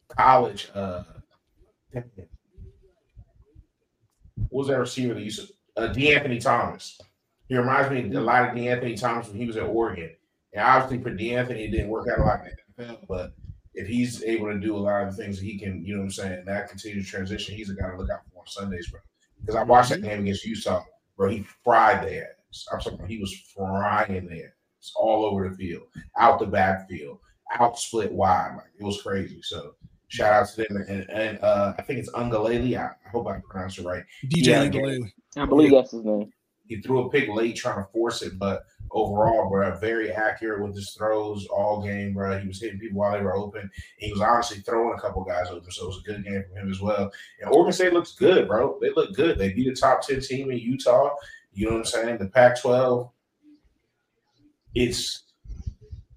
college. Uh, what was that receiver that used to uh, DeAnthony Thomas? He reminds me a lot of DeAnthony Thomas when he was at Oregon. And obviously for DeAnthony, it didn't work out a lot in the NFL, but if he's able to do a lot of the things he can, you know what I'm saying, that continued transition, he's a guy to look out for on Sundays, bro. Because I watched that mm-hmm. game against Utah, bro. He fried their ass. I'm talking about he was frying their ass all over the field, out the backfield, out split wide. Like it was crazy. So Shout out to them. And, and uh, I think it's Ungalele. I, I hope I pronounced it right. DJ Yeah, Ukulele. I believe that's his name. He threw a pick late trying to force it, but overall, bro, very accurate with his throws all game, bro. He was hitting people while they were open. He was honestly throwing a couple guys open, so it was a good game for him as well. And Oregon State looks good, bro. They look good. They beat a top 10 team in Utah. You know what I'm saying? The Pac 12,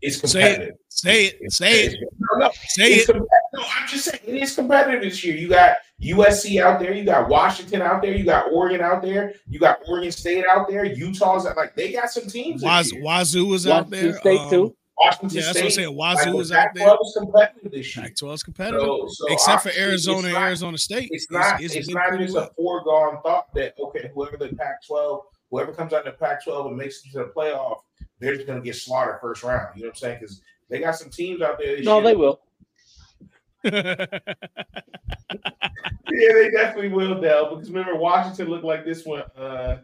it's it's Say it. competitive. Say it. Say it. No, no, Say it's it. No, I'm just saying it is competitive this year. You got USC out there, you got Washington out there, you got Oregon out there, you got Oregon State out there, Utah's out- like they got some teams. this Waz, year. Wazoo is out Washington there. State, Um, too. Washington Yeah, that's State. what I'm saying. like, Wazoo the is out there. Pac-12 is competitive this year. Pac-12 is competitive. So, so Except for Arizona and not- Arizona State. It's not. it's It's, been not pretty just well. a foregone thought that okay, whoever the Pac-12, whoever comes out in the Pac-12 and makes it to the playoff, they're just gonna get slaughtered first round. You know what I'm saying? Because they got some teams out there. No, year. they will. Yeah, they definitely will, Dell. Because remember, Washington looked like this one. Uh, uh,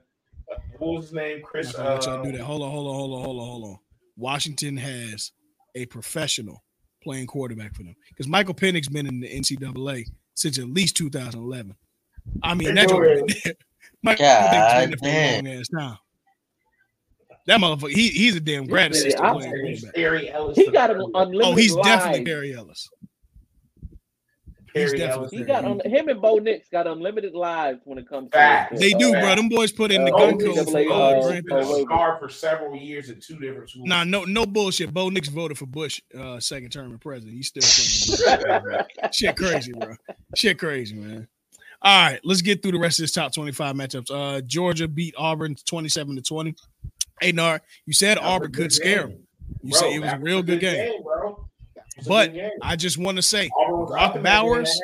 what was his name? Chris. I'm not let y'all Uh, do that. Hold on, hold on, hold on, hold on, hold on. Washington has a professional playing quarterback for them because Michael Penix been in the NCAA since at least 2011. I mean, that joke been there. Michael God Penix been there for a long ass time. That motherfucker, he, he's a damn grad Yeah, assistant I- playing Terry- Ellis. He got an unlimited. Oh, he's live. definitely Barry Ellis. he's Terry definitely- Ellis. He got un- him and Bo Nix got unlimited lives when it comes to Facts. They do, bro. Them boys put in the gun code for uh, uh, Grand Theft Auto. a star for several years at two different schools. Nah, no, no bullshit. Bo Nix voted for Bush uh, second term in president. He's still playing. Shit crazy, bro. Shit crazy, man. All right, let's get through the rest of this top 25 matchups. Uh Georgia beat Auburn 27 to 20. Hey Nar, you said Auburn could scare game. them. You Bro, said it was a real good game. bro. That was a But game. I just want to say Brock up in that game Bowers-.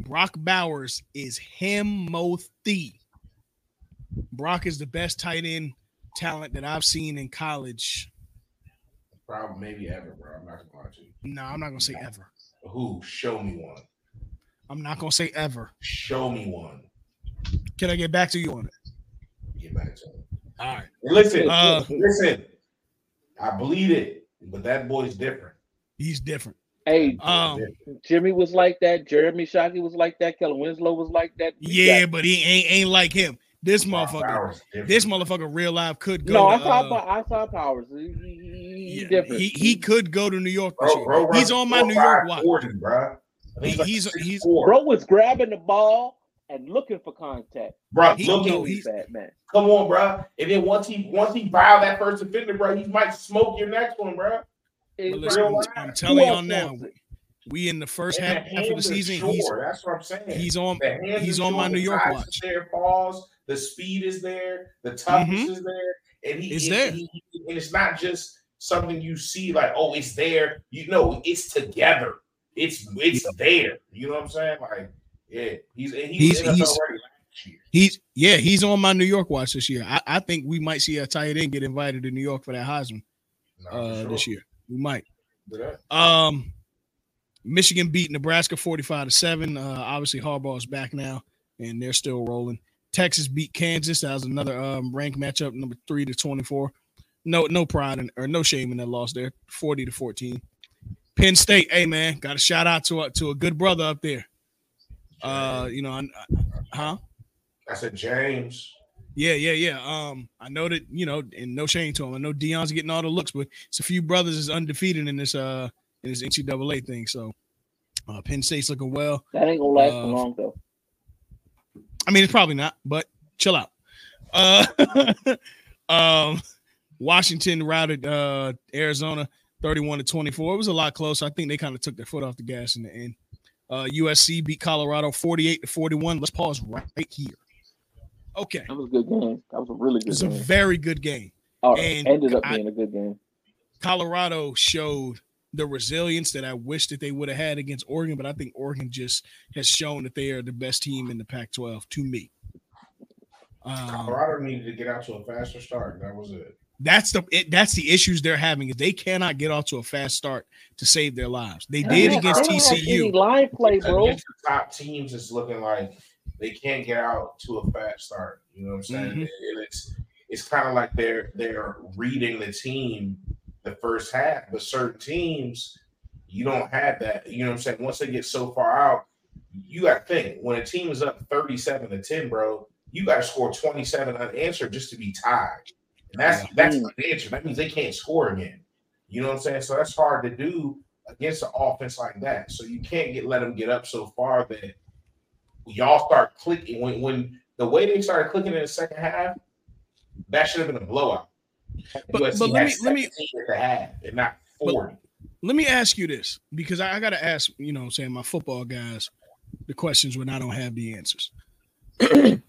Brock Bowers is Himothy. Brock is the best tight end talent that I've seen in college. Probably maybe ever, bro. I'm not gonna lie to you. No, I'm not gonna say ever. Who? Show me one. I'm not gonna say ever. Show me one. Can I get back to you on it? Get back to him. All right. Listen, Uh, listen. I bleed it, but that boy's different. He's different. Hey, Um, Jimmy was like that. Jeremy Shockey was like that. Kellen Winslow was like that. We yeah, got- but he ain't ain't like him. This motherfucker, this motherfucker, real life could go. no, to, I saw. uh, I saw Powers. He, he, yeah, different. he he could go to New York this bro, bro, He's on my New York watch. 40, bro. I think He- like he's- he's- Bro was grabbing the ball and looking for contact. bro. he- look no, he's- bad man. Come on, bro. And then once he once he foul that first defender, bro, he might smoke your next one, bro. But listen, I'm, life. I'm Who telling y'all else now, we in the first And half, the half of the season. Sure. He's That's what I'm saying. he's on he's are on my New the York size watch. There, falls. The speed is there. The mm-hmm. toughness is there, and he It's and there. he- and it's not just something you see like, oh, it's there. You know, it's together. It's it's there. You know what I'm saying? Like, yeah, he's he's, He's- he's- ready last year. He's yeah, he's on my New York watch this year. I, I think we might see a tight end get invited to New York for that Heisman Nah, uh, sure. this year. We might. Um, Michigan beat Nebraska 45 to 7. Uh, obviously, Harbaugh's back now, and they're still rolling. Texas beat Kansas. That was another um, ranked matchup, number three to 24. No, no pride in, or no shame in that loss there, 40 to 14. Penn State, hey man, got a shout out to to a good brother up there. Uh, you know, I, I- huh? I said James. Yeah, yeah, yeah. Um, I know that you know, and no shame to him. I know Dion's getting all the looks, but it's a few brothers is undefeated in this uh in this NCAA thing. So uh Penn State's looking well. That ain't gonna last Uh, for long though. I mean, it's probably not, but chill out. Uh um Washington routed uh Arizona 31 to 24. It was a lot closer. I think they kind of took their foot off the gas in the end. Uh USC beat Colorado 48 to 41. Let's pause right here. Okay. That was a good game. That was a really It good was a very good game. Oh, and ended up being a good game. Colorado showed the resilience that I wish that they would have had against Oregon, but I think Oregon just has shown that they are the best team in the Pac-12 to me. Um, Colorado needed to get out to a faster start. That was it. That's the it, that's the issues they're having is they cannot get off to a fast start to save their lives. They did They against don't have TCU. line play, bro. Against the top teams, is looking like they can't get out to a fast start. You know what I'm saying? Mhm. And it's it's kind of like they're they're reading the team the first half, but certain teams you don't have that. You know what I'm saying? Once they get so far out, you got to think when a team is up 37 to 10, bro, you got to score 27 unanswered just to be tied. And that's that's the answer. That means they can't score again. You know what I'm saying? So that's hard to do against an offense like that. So you can't get let them get up so far that y'all start clicking. When when the way they started clicking in the second half, that should have been a blowout. But, but let me let me to half and not 40. Let me ask you this because I, I got to ask, you know, saying my football guys the questions when I don't have the answers.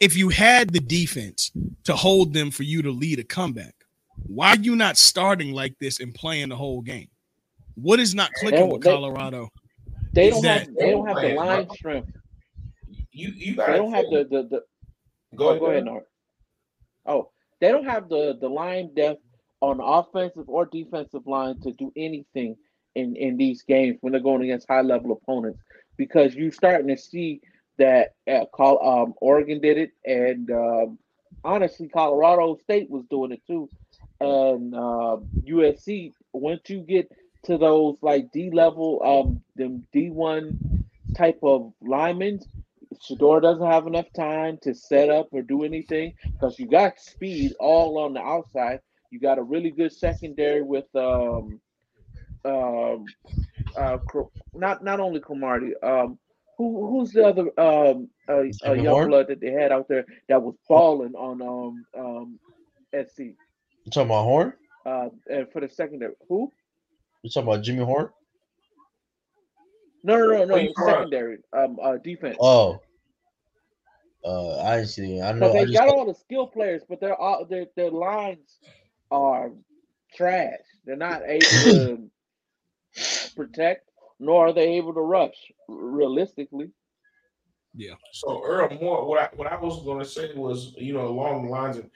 if you had the defense to hold them for you to lead a comeback, why are you not starting like this and playing the whole game? What is not clicking with Colorado? They don't have they don't have the line strength. You you they don't have the the, the go, oh, ahead, go ahead, Nart. Oh, they don't have the the line depth on offensive or defensive line to do anything in in these games when they're going against high level opponents because you're starting to see that uh, um, Oregon did it and um, honestly Colorado State was doing it too and uh, USC once you get to those like D level um them D1 type of linemen Shedeur doesn't have enough time to set up or do anything because you got speed all on the outside. You got a really good secondary with um, um, uh, not not only Cromartie, um, who who's the other um, uh, uh, young Horn? blood that they had out there that was falling on um um SC. You talking about Horn? Uh, and for the secondary, who? You talking about Jimmy Horn? No, no, no, no. Secondary, um, uh, defense. Oh, uh, I see. I know. They I got all the skill players, but their their their lines are trash. They're not able to protect, nor are they able to rush realistically. Yeah. So Earl Moore, what I what I was going to say was, you know, along the lines of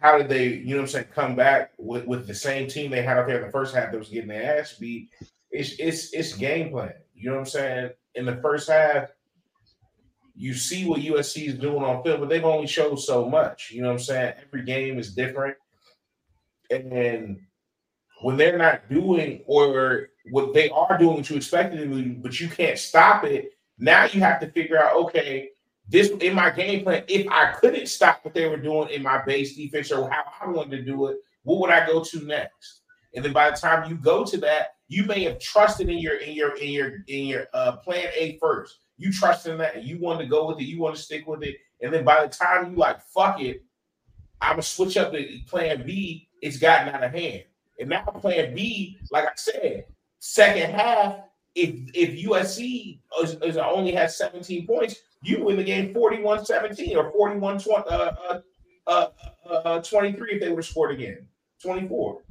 how did they, you know, what I'm saying, come back with, with the same team they had out there in the first half that was getting their ass beat. It's it's it's game plan. You know what I'm saying? In the first half, you see what USC is doing on film, but they've only showed so much. You know what I'm saying? Every game is different. And when they're not doing or what they are doing what you expected them to do, but you can't stop it, now you have to figure out, okay, this in my game plan, if I couldn't stop what they were doing in my base defense or how I wanted to do it, what would I go to next? And then by the time you go to that, you may have trusted in your in your in your in your uh, plan A first. You trusted in that, you want to go with it, you want to stick with it, and then by the time you like fuck it, I'm gonna switch up the plan B. It's gotten out of hand. And now plan B, like I said, second half, if if USC is, is only has 17 points, you win the game 41-17 or 41 uh, uh, uh, uh, 23 if they would have scored again. 24.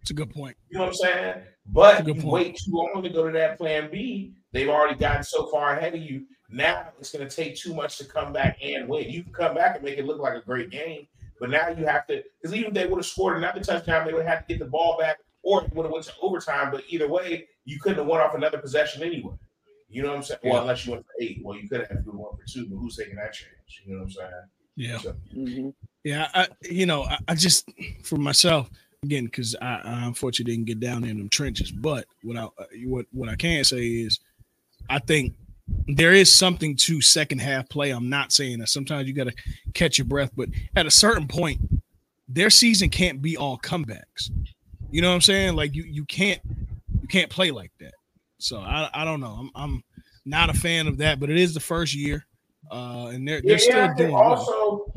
It's a good point. You know what I'm saying? But you wait too long to go to that plan B. They've already gotten so far ahead of you. Now it's going to take too much to come back and win. You can come back and make it look like a great game, but now you have to, because even if they would have scored another touchdown, they would have to get the ball back or it would have went to overtime. But either way, you couldn't have won off another possession anyway. You know what I'm saying? Well, unless you went for eight. Well, you could have if one for two, but who's taking that chance? You know what I'm saying? Yeah. So. Mm-hmm. Yeah. I, you know, I, I, just, for myself, again, because I, I, unfortunately didn't get down in them trenches, but what I, what, what I can say is I think there is something to second half play. I'm not saying that sometimes you got to catch your breath, but at a certain point, their season can't be all comebacks. You know what I'm saying? Like you you can't you can't play like that. So I I don't know. I'm I'm not a fan of that, but it is the first year, uh, and they're they're yeah, still doing also well.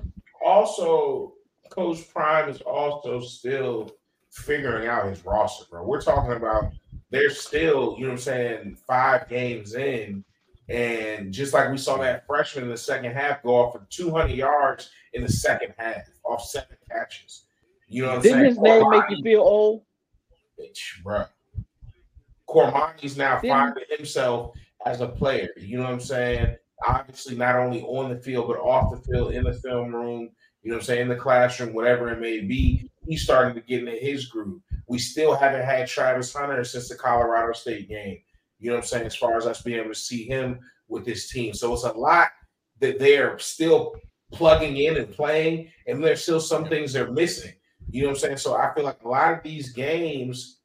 also Coach Prime is also still figuring out his roster, bro. We're talking about they're still, you know what I'm saying, five games in. And just like we saw that freshman in the second half go off for 200 yards in the second half off seven catches. You know what Didn't I'm saying? his name make you feel old? Bitch, bro. Cormani's now Didn't... finding himself as a player. You know what I'm saying? Obviously, not only on the field, but off the field, in the film room, you know what I'm saying, in the classroom, whatever it may be. He's starting to get into his groove. We still haven't had Travis Hunter since the Colorado State game. You know what I'm saying? As far as us being able to see him with this team. So it's a lot that they're still plugging in and playing, and there's still some things they're missing. You know what I'm saying? So I feel like a lot of these games,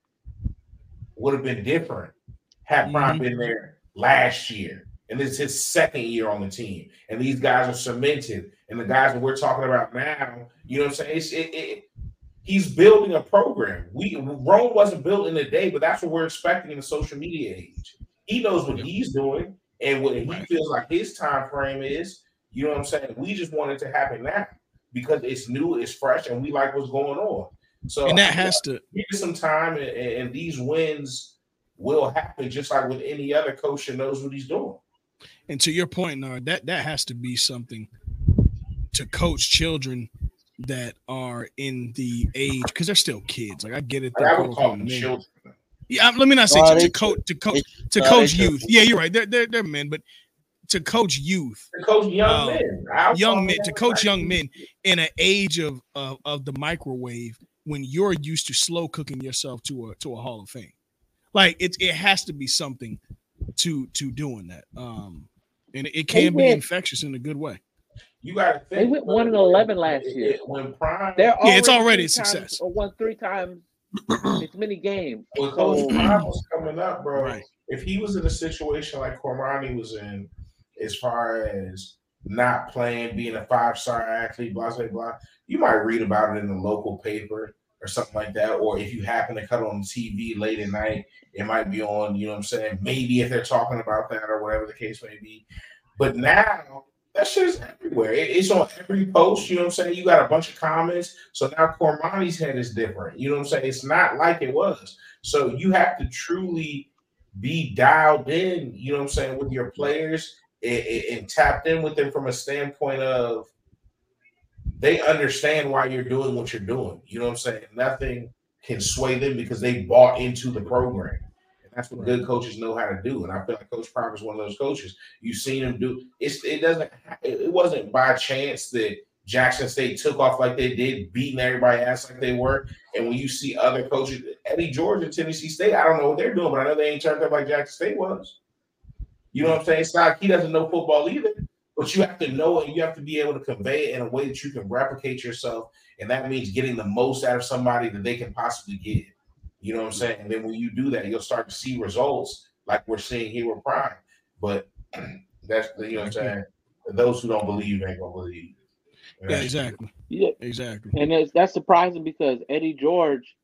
would have been different had Prime Mhm. been there last year. And this is his second year on the team. And these guys are cemented. And the guys that we're talking about now, you know what I'm saying? It's, it, it, he's building a program. We Rome wasn't built in a day, but that's what we're expecting in the social media age. He knows what he's doing and what he feels like his time frame is. You know what I'm saying? We just want it to happen now because it's new, it's fresh, and we like what's going on. So And that has to give it some time, and, and these wins will happen, just like with any other coach that knows what he's doing. and to your point, Nard, that that has to be something to coach children that are in the age because they're still kids. Like I get it. They're I would call them men. children. Yeah, I'm- let me not say No, to, to coach to coach to coach they youth. Yeah, you're right. They're they're, they're men, but to coach youth, To coach young Um, men, I would call young men, to coach young men in an age of, of of the microwave when you're used to slow cooking yourself to a to a Hall of Fame. Like it it has to be something to to doing that. Um, and it, it can be went- infectious in a good way. You got to think They went 1 and 11 last year. When Prime, They're Yeah, it's already a success. Or won three times as many games. when Coach So Prime was coming up, bro, Right. if he was in a situation like Cormani was in, as far as not playing, being a five star athlete, blah blah blah, you might read about it in the local paper or something like that. Or if you happen to cut on TV late at night, it might be on. You know what I'm saying? Maybe if they're talking about that or whatever the case may be. But now that shit is everywhere. It- it's on every post. You know what I'm saying? You got a bunch of comments. So now Cormani's head is different. You know what I'm saying? It's not like it was. So you have to truly be dialed in, you know what I'm saying, with your players and, and- and tapped in with them from a standpoint of they understand why you're doing what you're doing. You know what I'm saying? Nothing can sway them because they bought into the program. That's what good coaches know how to do. And I feel like Coach Prime is one of those coaches. You've seen him do it's it doesn't it wasn't by chance that Jackson State took off like they did, beating everybody ass like they were. And when you see other coaches, Eddie George and Tennessee State, I don't know what they're doing, but I know they ain't turned up like Jackson State was. You know what I'm saying? It's not like he doesn't know football either, but you have to know it and you have to be able to convey it in a way that you can replicate yourself. And that means getting the most out of somebody that they can possibly get. You know what I'm saying? And then when you do that, you'll start to see results like we're seeing here with Prime. But that's you know what I'm saying. Those who don't believe ain't gonna believe. And Yeah, exactly. yeah, Exactly. and it's, that's surprising because Eddie George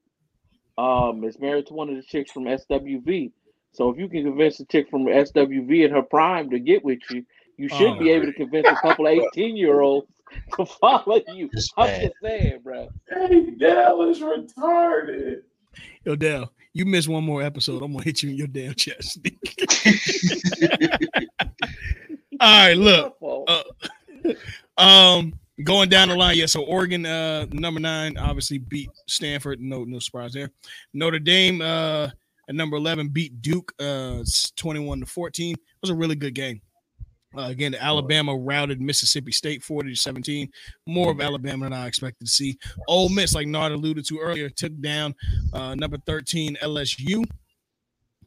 um is married to one of the chicks from SWV. So if you can convince a chick from SWV in her prime to get with you, you should Oh. be able to convince a couple of 18 year olds to follow you. This I'm just saying, bro. Hey, Dell is retarded. Yo, Dale, you miss one more episode. I'm gonna hit you in your damn chest. All right, look. Uh, um, going down the line, yeah. So Oregon, uh, number nine, obviously beat Stanford. No, no surprise there. Notre Dame, uh, at number eleven, beat Duke, uh, twenty-one to fourteen. It was a really good game. Uh, again, Alabama routed Mississippi State 40 to 17. More of Alabama than I expected to see. Ole Miss, like Nard alluded to earlier, took down uh, number 13 LSU.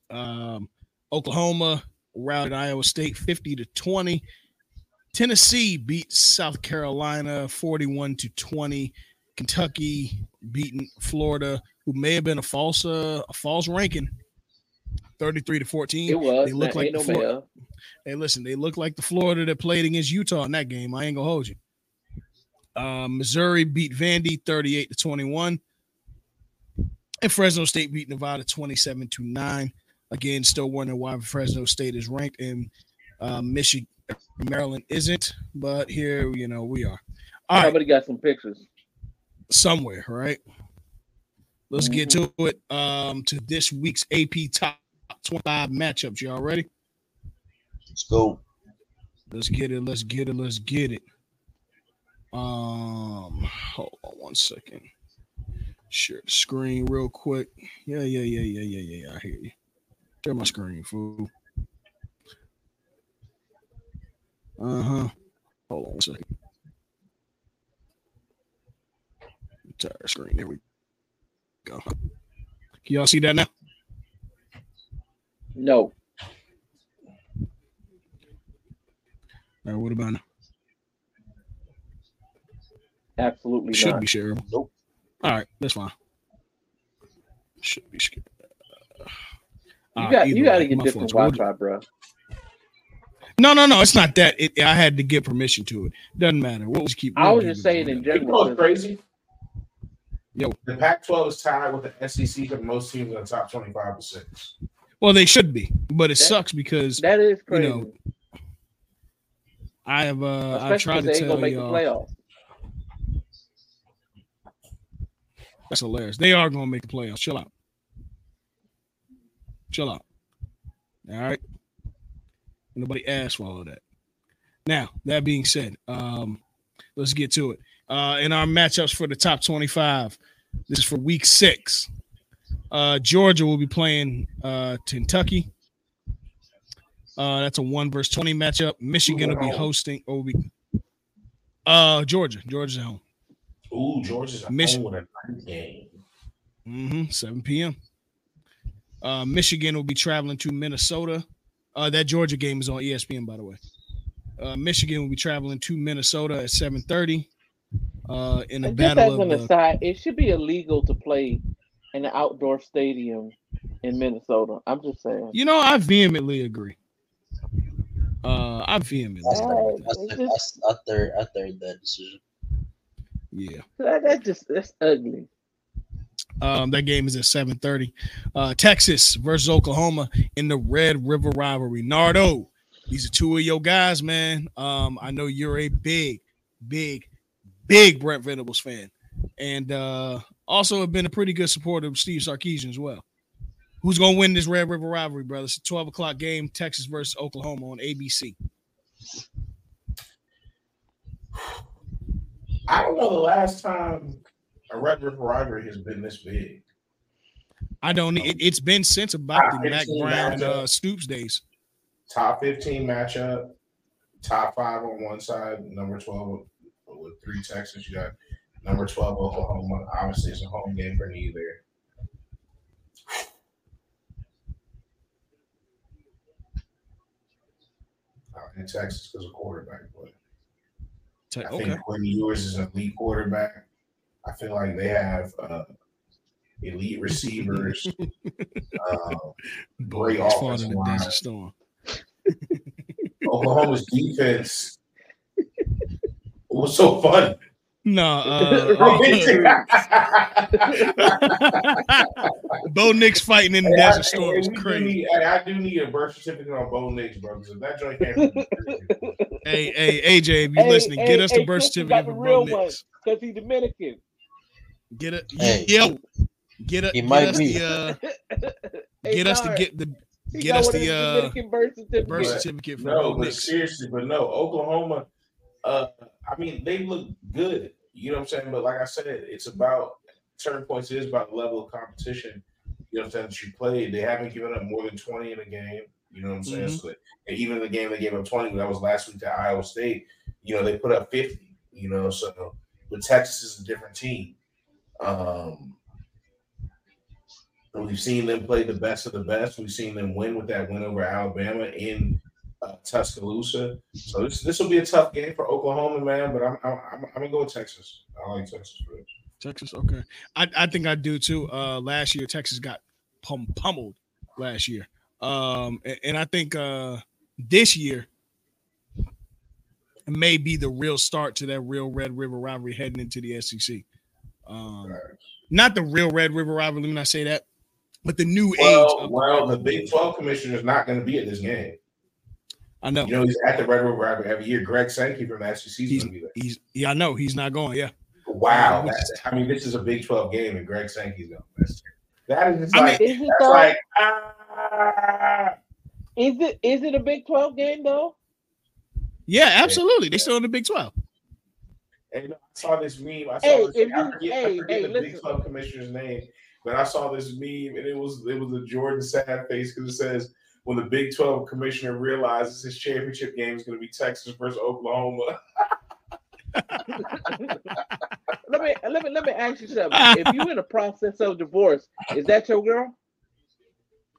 Um, Oklahoma routed Iowa State 50 to 20. Tennessee beat South Carolina 41 to 20. Kentucky beating Florida, who may have been a false uh, a false ranking, 33 to 14. It was. They look like the no Florida. Hey, listen, they look like the Florida that played against Utah in that game. I ain't gonna hold you. Uh, Missouri beat Vandy 38 to 21. And Fresno State beat Nevada 27 to 9. Again, still wondering why Fresno State is ranked and uh, Michigan, Maryland isn't, but here, you know, we are. All right, Somebody got some pictures. somewhere, right? Let's get to it. Um, to this week's AP top 25 matchups. Y'all ready? Let's go. Let's get it. Let's get it. Let's get it. Um, hold on one second. Share the screen real quick. Yeah, yeah, yeah, yeah, yeah, yeah. I hear you. Share my screen, fool. Uh huh. Hold on one second. Entire screen. There we go. Can y'all see that now? No. All right, what about now? Absolutely Should not. be shareable. Nope. All right, that's fine. Should be skipped. You Uh, got either you got to way, get different. Wi-Fi, bro. No, no, no. It's not that. It, I had to get permission to it. Doesn't matter. We'll just keep. I was just saying going. in You know general. what's crazy? Yo. The Pac-12 is tied with the SEC for most teams in the top 25 percent. Well, they should be, but it That- sucks because That is You crazy. know, I have. Uh, I Especially tried to tell gonna y'all. That's hilarious. They are going to make the playoffs. Chill out. Chill out. All right. Nobody asked for all of that. Now, that being said, um, let's get to it. Uh, in our matchups for the top 25, this is for week six. Uh, Georgia will be playing uh, Kentucky. Uh, that's a one versus 20 matchup. Michigan will be hosting or will be uh Georgia. Georgia's at home. Ooh, Georgia's at Mich- home with a night game. Mm-hmm. 7 p.m. Uh, Michigan will be traveling to Minnesota. Uh, that Georgia game is on ESPN, by the way. Uh, Michigan will be traveling to Minnesota at 7:30. Uh, in a And just as battle an the, aside, it should be illegal to play in an outdoor stadium in Minnesota. I'm just saying. you know, I vehemently agree. Uh, I vehemently That's agree. Right. That's just- that's, I third, I third that decision. Yeah. That, that's just that's ugly. Um, that game is at 7:30. Uh, Texas versus Oklahoma in the Red River rivalry. Nardo, these are two of your guys, man. Um, I know you're a big, big, big Brent Venables fan, and uh, also have been a pretty good supporter of Steve Sarkisian as well. Who's gonna win this Red River rivalry, brother? It's a 12 o'clock game, Texas versus Oklahoma on ABC. I don't know the last time a Red River rivalry has been this big. I don't. It, it's been since about the Ah, Mack Brown uh, Stoops days. Top 15 matchup, top five on one side, number 12 with, with three Texas. You got number 12 Oklahoma. Obviously, it's a home game for neither. Uh, in Texas because of quarterback play. I Okay. think Quinn Ewers is an elite quarterback. I feel like they have uh, elite receivers. um, Great It's fun offensive in the line. Storm. Oklahoma's defense was so fun. No, uh, Bo Nix fighting in the Hey, I- Desert Storm is crazy. need- hey, I do need a birth certificate on Bo Nix, bro. Because if that joint can't. Hey, hey, AJ, if you Hey, listening, hey, get us the birth certificate for Bo. Nix. because he's Dominican. Get it, Hey. yo, get it, He get might us be. the, uh, get us to get the he get us the, uh, Dominican birth certificate. birth But- certificate for no, Bo but Nix. seriously, but no, Oklahoma. Uh, I mean, they look good. You know what I'm saying? But like I said, it's about certain points. It is about the level of competition. You know what I'm saying? That you played. They haven't given up more than 20 in a game. You know what I'm saying? Mhm. So even in the game they gave up 20, that was last week to Iowa State. You know, they put up 50. You know, so but Texas is a different team. Um, we've seen them play the best of the best. We've seen them win with that win over Alabama in uh, Tuscaloosa. So this this will be a tough game for Oklahoma, man. But I'm I'm, I'm, I'm gonna go with Texas. I like Texas for this. Texas, okay. I, I think I do too. Uh, last year Texas got pum- pummeled last year. Um, and, and I think uh this year may be the real start to that real Red River rivalry heading into the SEC. Um, not the real Red River rivalry. Let me not say that, but the new age. Well, Of well, the Red Big. 12 commissioner is not going to be at this game. I know. You know, he's at the Red River Rivalry every year. Greg Sankey from the SEC is He's going to be there. he's yeah. I know he's not going. Yeah. Wow, Which I mean, this is a Big 12 game, and Greg Sankey's going. That's that is just I like Is it that's though? like ah. is it is it a Big Twelve game though? Yeah, absolutely. They still in the Big Twelve. And I saw this meme. I saw Hey, this. if I you- forget, hey, I forget hey, the Big listen. 12 commissioner's name, but I saw this meme, and it was it was a Jordan sad face because it says when the Big 12 commissioner realizes his championship game is going to be Texas versus Oklahoma. Let me let me let me ask you something. if you're in a process of divorce, is that your girl?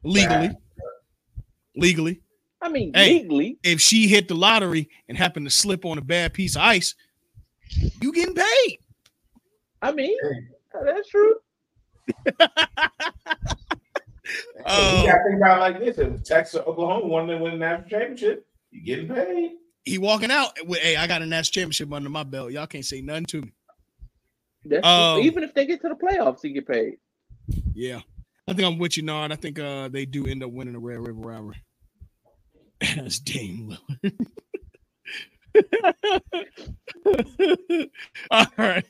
Legally. Legally. I mean, Hey. legally. if she hit the lottery and happened to slip on a bad piece of ice, you getting paid. I mean, that's true. Um, you gotta think about it like this: if Texas, or Oklahoma wanted to win the national championship, you getting paid. he walking out with, hey, I got a national championship under my belt. Y'all can't say nothing to me. That's Um, even if they get to the playoffs, he get paid. Yeah. I think I'm with you, Nard. I think uh they do end up winning the Red River Rivalry. That's Dame Lillard. All right.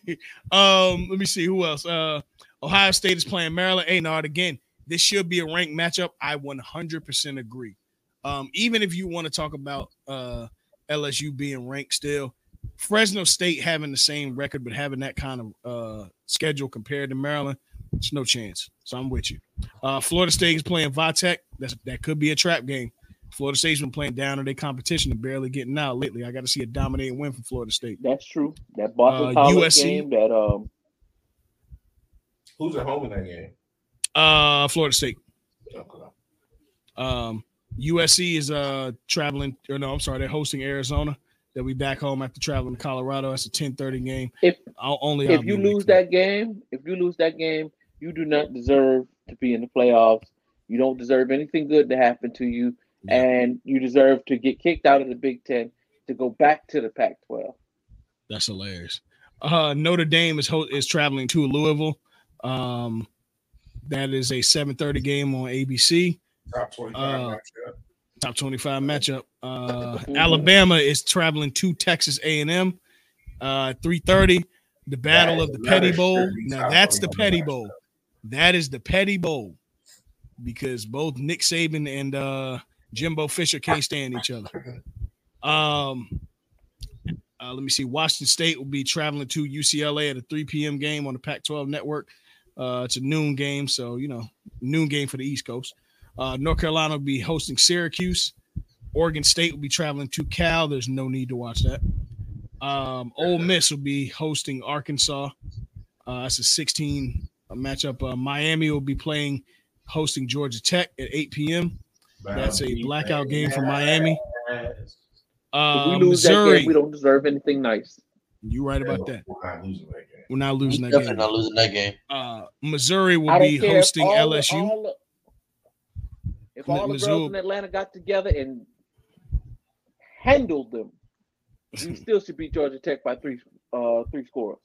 Um, let me see who else. Uh Ohio State is playing Maryland. Hey, Nard, again, this should be a ranked matchup. I 100% agree. Um, even if you want to talk about uh LSU being ranked still, Fresno State having the same record, but having that kind of uh schedule compared to Maryland, it's no chance. So I'm with you. Uh, Florida State is playing Vitek. That's that could be a trap game. Florida State's been playing down in their competition and barely getting out lately. I got to see a dominating win from Florida State. That's true. That Boston Uh, College USC. game, that um, Who's at home in that game? Uh, Florida State. Okay. Um, USC is uh traveling. Or no, I'm sorry, they're hosting Arizona. They'll be back home after traveling to Colorado. That's a 10:30 game. If- I'll only if you lose that game, if you lose that game, you do not deserve to be in the playoffs. You don't deserve anything good to happen to you, Yeah. and you deserve to get kicked out of the Big Ten to go back to the Pac-12. That's hilarious. Uh, Notre Dame is ho- is traveling to Louisville. Um, that is a 7:30 game on ABC. Top twenty-five Uh, matchup. Top 25 matchup. Uh, Mhm. Alabama is traveling to Texas A&M. Uh, 3:30. The Battle of the Petty Bowl. Now that's the 25 Petty. Bowl. That is the Petty Bowl because both Nick Saban and uh, Jimbo Fisher can't stand each other. Um, uh, let me see. Washington State will be traveling to UCLA at a 3 p.m. game on the Pac-12 network. Uh, it's a noon game, so you know, noon game for the East Coast. Uh, North Carolina will be hosting Syracuse. Oregon State will be traveling to Cal. There's no need to watch that. Um, Ole Miss will be hosting Arkansas. Uh, that's a 16 matchup. Uh, Miami will be playing, hosting Georgia Tech at 8 p.m. That's a blackout game for Miami. Uh, if we lose that Missouri, game, we don't deserve anything nice. You're right about that. We're not losing that game. We're not losing that Definitely game. not losing that game. Uh, Missouri will be care if hosting all the- LSU. all the- if Mi- all the Missouri- girls in Atlanta got together and handled them, we still should beat Georgia Tech by three uh three scores.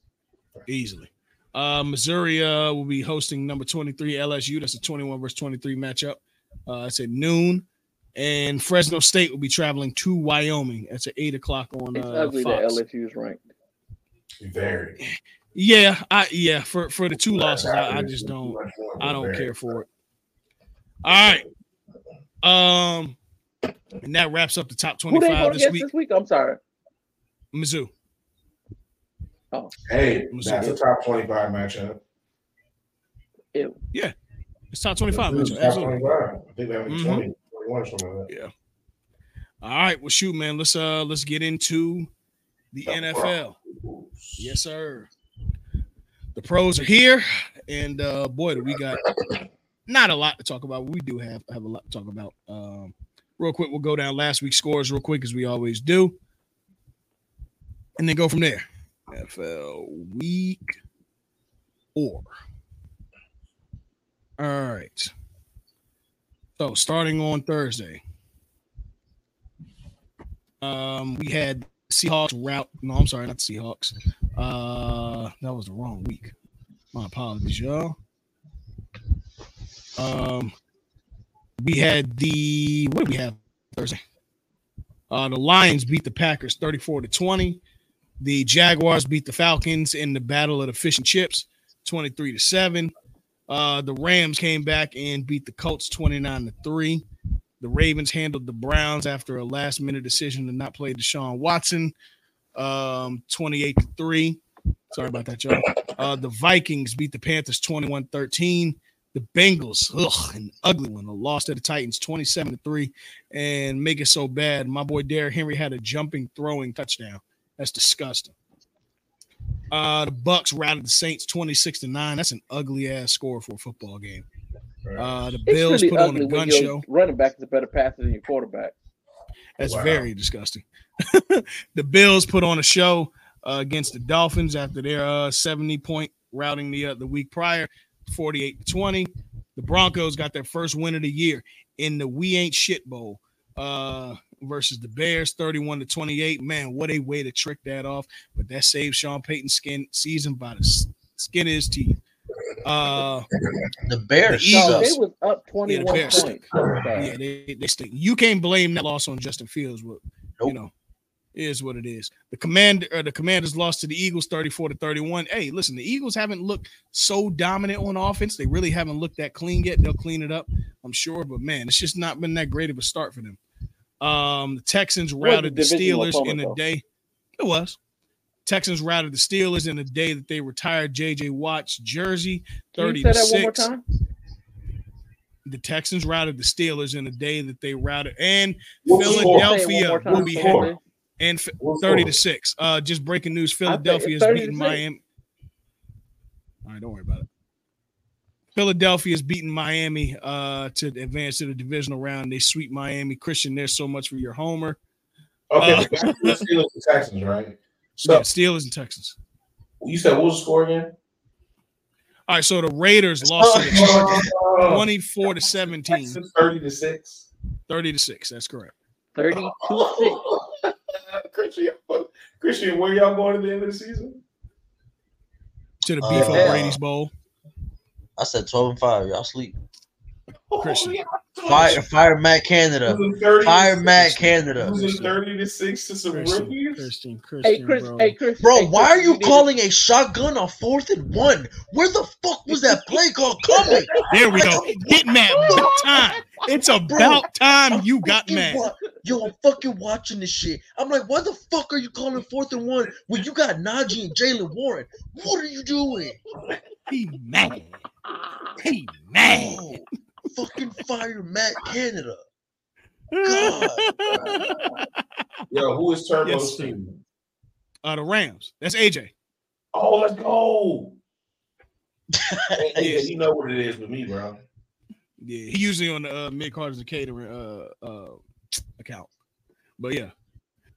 easily. Uh, Missouri uh, will be hosting number 23 LSU. That's a 21 versus 23 matchup. Uh, it's at noon. And Fresno State will be traveling to Wyoming. That's at 8 o'clock on It's uh, ugly that LSU is ranked. Very. Yeah, I yeah, for, for the two losses, I, I just don't I don't care for it. All right. Um and that wraps up the top 25 this week. this week? I'm sorry. Mizzou. Oh, hey, Missouri. that's a top twenty-five matchup. Ew. Yeah, it's top 25. It's Mitchell. top 25. I think they have like Mhm. 20, 21 or something like that. All right, well, shoot, man. Let's uh let's get into the The NFL. Yes, sir. The pros are here, and uh boy, do we got not a lot to talk about. We do have have a lot to talk about. Um, real quick, we'll go down last week's scores real quick as we always do, and then go from there. NFL week four. All right. So starting on Thursday, um, we had Seahawks route. No, I'm sorry, not Seahawks. Uh, that was the wrong week. My apologies, y'all. Um, we had the what did we have Thursday? Uh, the Lions beat the Packers 34 to 20. The Jaguars beat the Falcons in the battle of the fish and chips 23 to 7. Uh, the Rams came back and beat the Colts 29 to 3. The Ravens handled the Browns after a last minute decision to not play Deshaun Watson, um, 28 to 3. Sorry about that, y'all. Uh, the Vikings beat the Panthers 21 13. The Bengals, ugh, an ugly one, a loss to the Titans 27 to 3. And make it so bad. My boy Derrick Henry had a jumping, throwing touchdown. That's disgusting. Uh, the Bucs routed the Saints 26 to 9. That's an ugly ass score for a football game. Uh, the Bills really put on a when gun show. running back is a better passer than your quarterback. That's Wow. very disgusting. the Bills put on a show uh, against the Dolphins after their uh, 70 point routing the uh, the week prior, 48 to 20. The The Broncos got their first win of the year in the We Ain't Shit Bowl uh, versus the Bears, 31 to 28. Man, what a way to trick that off. But that saved Sean Payton's skin season by the skin of his teeth. Uh, the Bears. The No, Eagles. they was up Yeah, 21 the Bears. points. yeah, they, they stink. You can't blame that loss on Justin Fields. But you know, it is what it is. The commander or the commanders lost to the Eagles 34 to 31. Hey, listen, the Eagles haven't looked so dominant on offense. They really haven't looked that clean yet. They'll clean it up, I'm sure. But man, it's just not been that great of a start for them. Um, the Texans routed the divisional Steelers in opponent, a though. day. It was. Texans routed the Steelers in the day that they retired JJ Watt's jersey, Can 30 you say to that one more 6 time? the Texans routed the Steelers in the day that they routed, and What's the score? Say it Philadelphia one will be Score. happy. And f- 30 to 6. Uh just breaking news. Philadelphia is beating Miami. All right, don't worry about it. Philadelphia is beating Miami uh to advance to the divisional round. They sweep Miami. Christian, there's so much for your homer. Okay, Uh, but back the Steelers and Texans, right? So So Steelers and Texans. you said what was the score again? All right, so the Raiders lost to the Oh, 24 to 17, 30 to 6. 30 to 6. That's correct. 32 6. Christian, Christian, where y'all going at the end of the season? To the Uh, beef yeah. on Brady's Bowl. I said 12 and 5. Y'all sleep. Christian. Oh, yeah. Fire, fire Matt Canada. Losing 30 to Fire 6. Matt Canada. Losing 30 to 6 to some Christian, rookies. Christian, Christian, Hey, Chris. bro. Hey, Chris. Bro, hey, why Chris, are you calling a shotgun on fourth and one? Where the fuck was that play call coming? There we go. Get mad. About time. It's about time you got mad. wa- Yo, I'm fucking watching this shit. I'm like, why the fuck are you calling fourth and one when you got Najee and Jaylen Warren? What are you doing? He mad. He mad. Oh, fucking fire Matt Canada. God. Yo, who is Turbo's Yes, sir. team? uh, the Rams. That's AJ. Oh, let's go. Hey, hey, Yes. You know what it is with me, bro. Yeah, he usually on the uh, mid Carters and catering uh, uh, account. But yeah,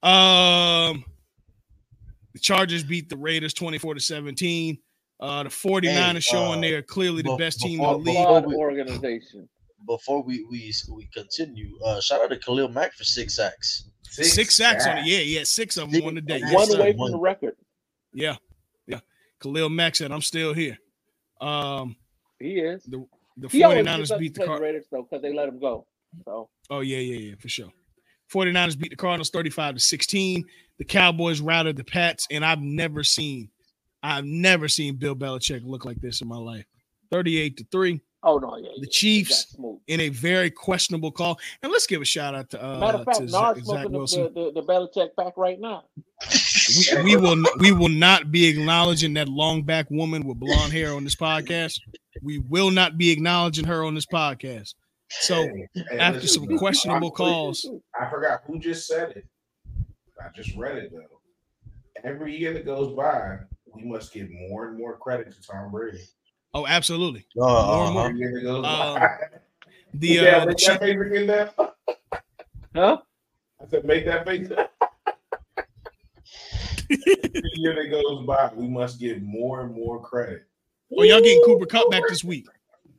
um, the Chargers beat the Raiders twenty four to seventeen. Uh, the 49ers Hey, showing uh, they're clearly the bef- best team in the league. before we- organization. Before we we we continue, uh, shout out to Khalil Mack for six sacks. Six, sacks on it. Yeah, yeah, six of them on the day. Yes, One sir. away from One. the record. Yeah, yeah. Khalil Mack said, "I'm still here." Um, He is. the the He 49ers beat the play Car- Raiders though because they let him go. So Oh yeah, yeah, yeah, for sure. 49ers beat the Cardinals 35 to 16. The Cowboys routed the Pats, and I've never seen, I've never seen Bill Belichick look like this in my life. 38 to 3. oh no, yeah. The yeah, Chiefs he got smooth. in a very questionable call. And let's give a shout out to uh Matter of fact, to Nard Zach, Zach smoking the, Wilson. the, the, the Belichick pack right now. We, we will we will not be acknowledging that long back woman with blonde hair on this podcast. We will not be acknowledging her on this podcast. So Hey, hey, after listen, some questionable I- calls, I forgot who just said it. I just read it though. Every year that goes by, we must give more and more credit to Tom Brady. oh, absolutely. Uh, More and more. Every year that goes Um. The yeah, uh, the make that face again now. Huh? I said, make that face. Every year that goes by, we must give more and more credit. oh, y'all getting Cooper Kupp back this week.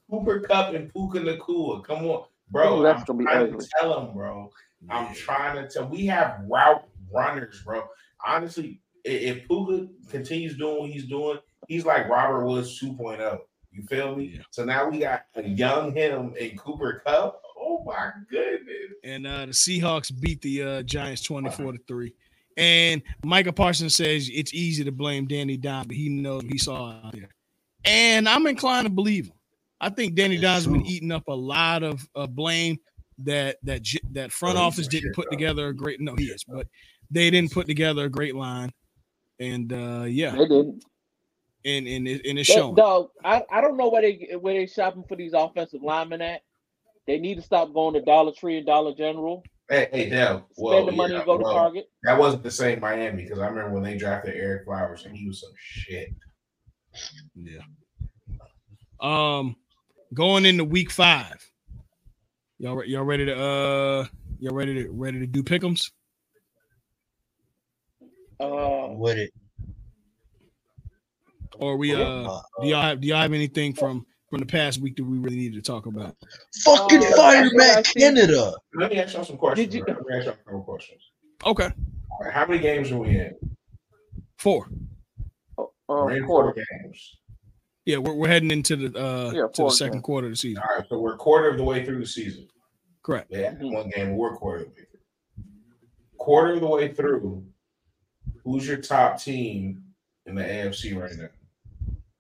Cooper Kupp and Puka Nacua. Come on, bro. Ooh, that's I'm gonna be trying to ugly. tell him, bro. I'm trying to tell. We have route runners, bro. Honestly, i- if Puka continues doing what he's doing, he's like Robert Woods 2.0. You feel me? Yeah. So now we got a young him and Cooper Kupp. Oh my goodness. and uh, the Seahawks beat the uh, Giants 24 to 3. And Micah Parsons says it's easy to blame Danny Don, but he knows he saw out there. And I'm inclined to believe him. I think Danny That's Don's been eating up a lot of uh, blame that that that front Oh, office didn't put bro. together a great no he is, but they didn't put together a great line. And uh yeah, They didn't. and and, it, and it's That- showing. dog, I, I don't know where they where they shopping for these offensive linemen at. They need to stop going to Dollar Tree and Dollar General. Hey, hey, Dell. Spend the money yeah, and go to Target. That wasn't the same Miami because I remember when they drafted Ereck Flowers and he was some shit. Yeah. Um, going into week five. Y'all, re- y'all ready to uh, y'all ready to ready to do pickums? Uh, I'm with it. Or we uh, Uh, do y'all have do y'all have anything from from the past week that we really needed to talk about? Fucking Uh, fire that's what I Matt see. Canada. Let me ask y'all some questions. Did you- right? Let me ask y'all a couple questions. Okay, All right, how many games are we in? four. Oh, We're um, in four games. Yeah, we're, we're heading into the uh Yeah, to the second games. quarter of the season. All right, so we're a quarter of the way through the season. Correct. Yeah, Mhm. one game. We're quarter of the way through. Quarter of the way through. Who's your top team in the AFC right now?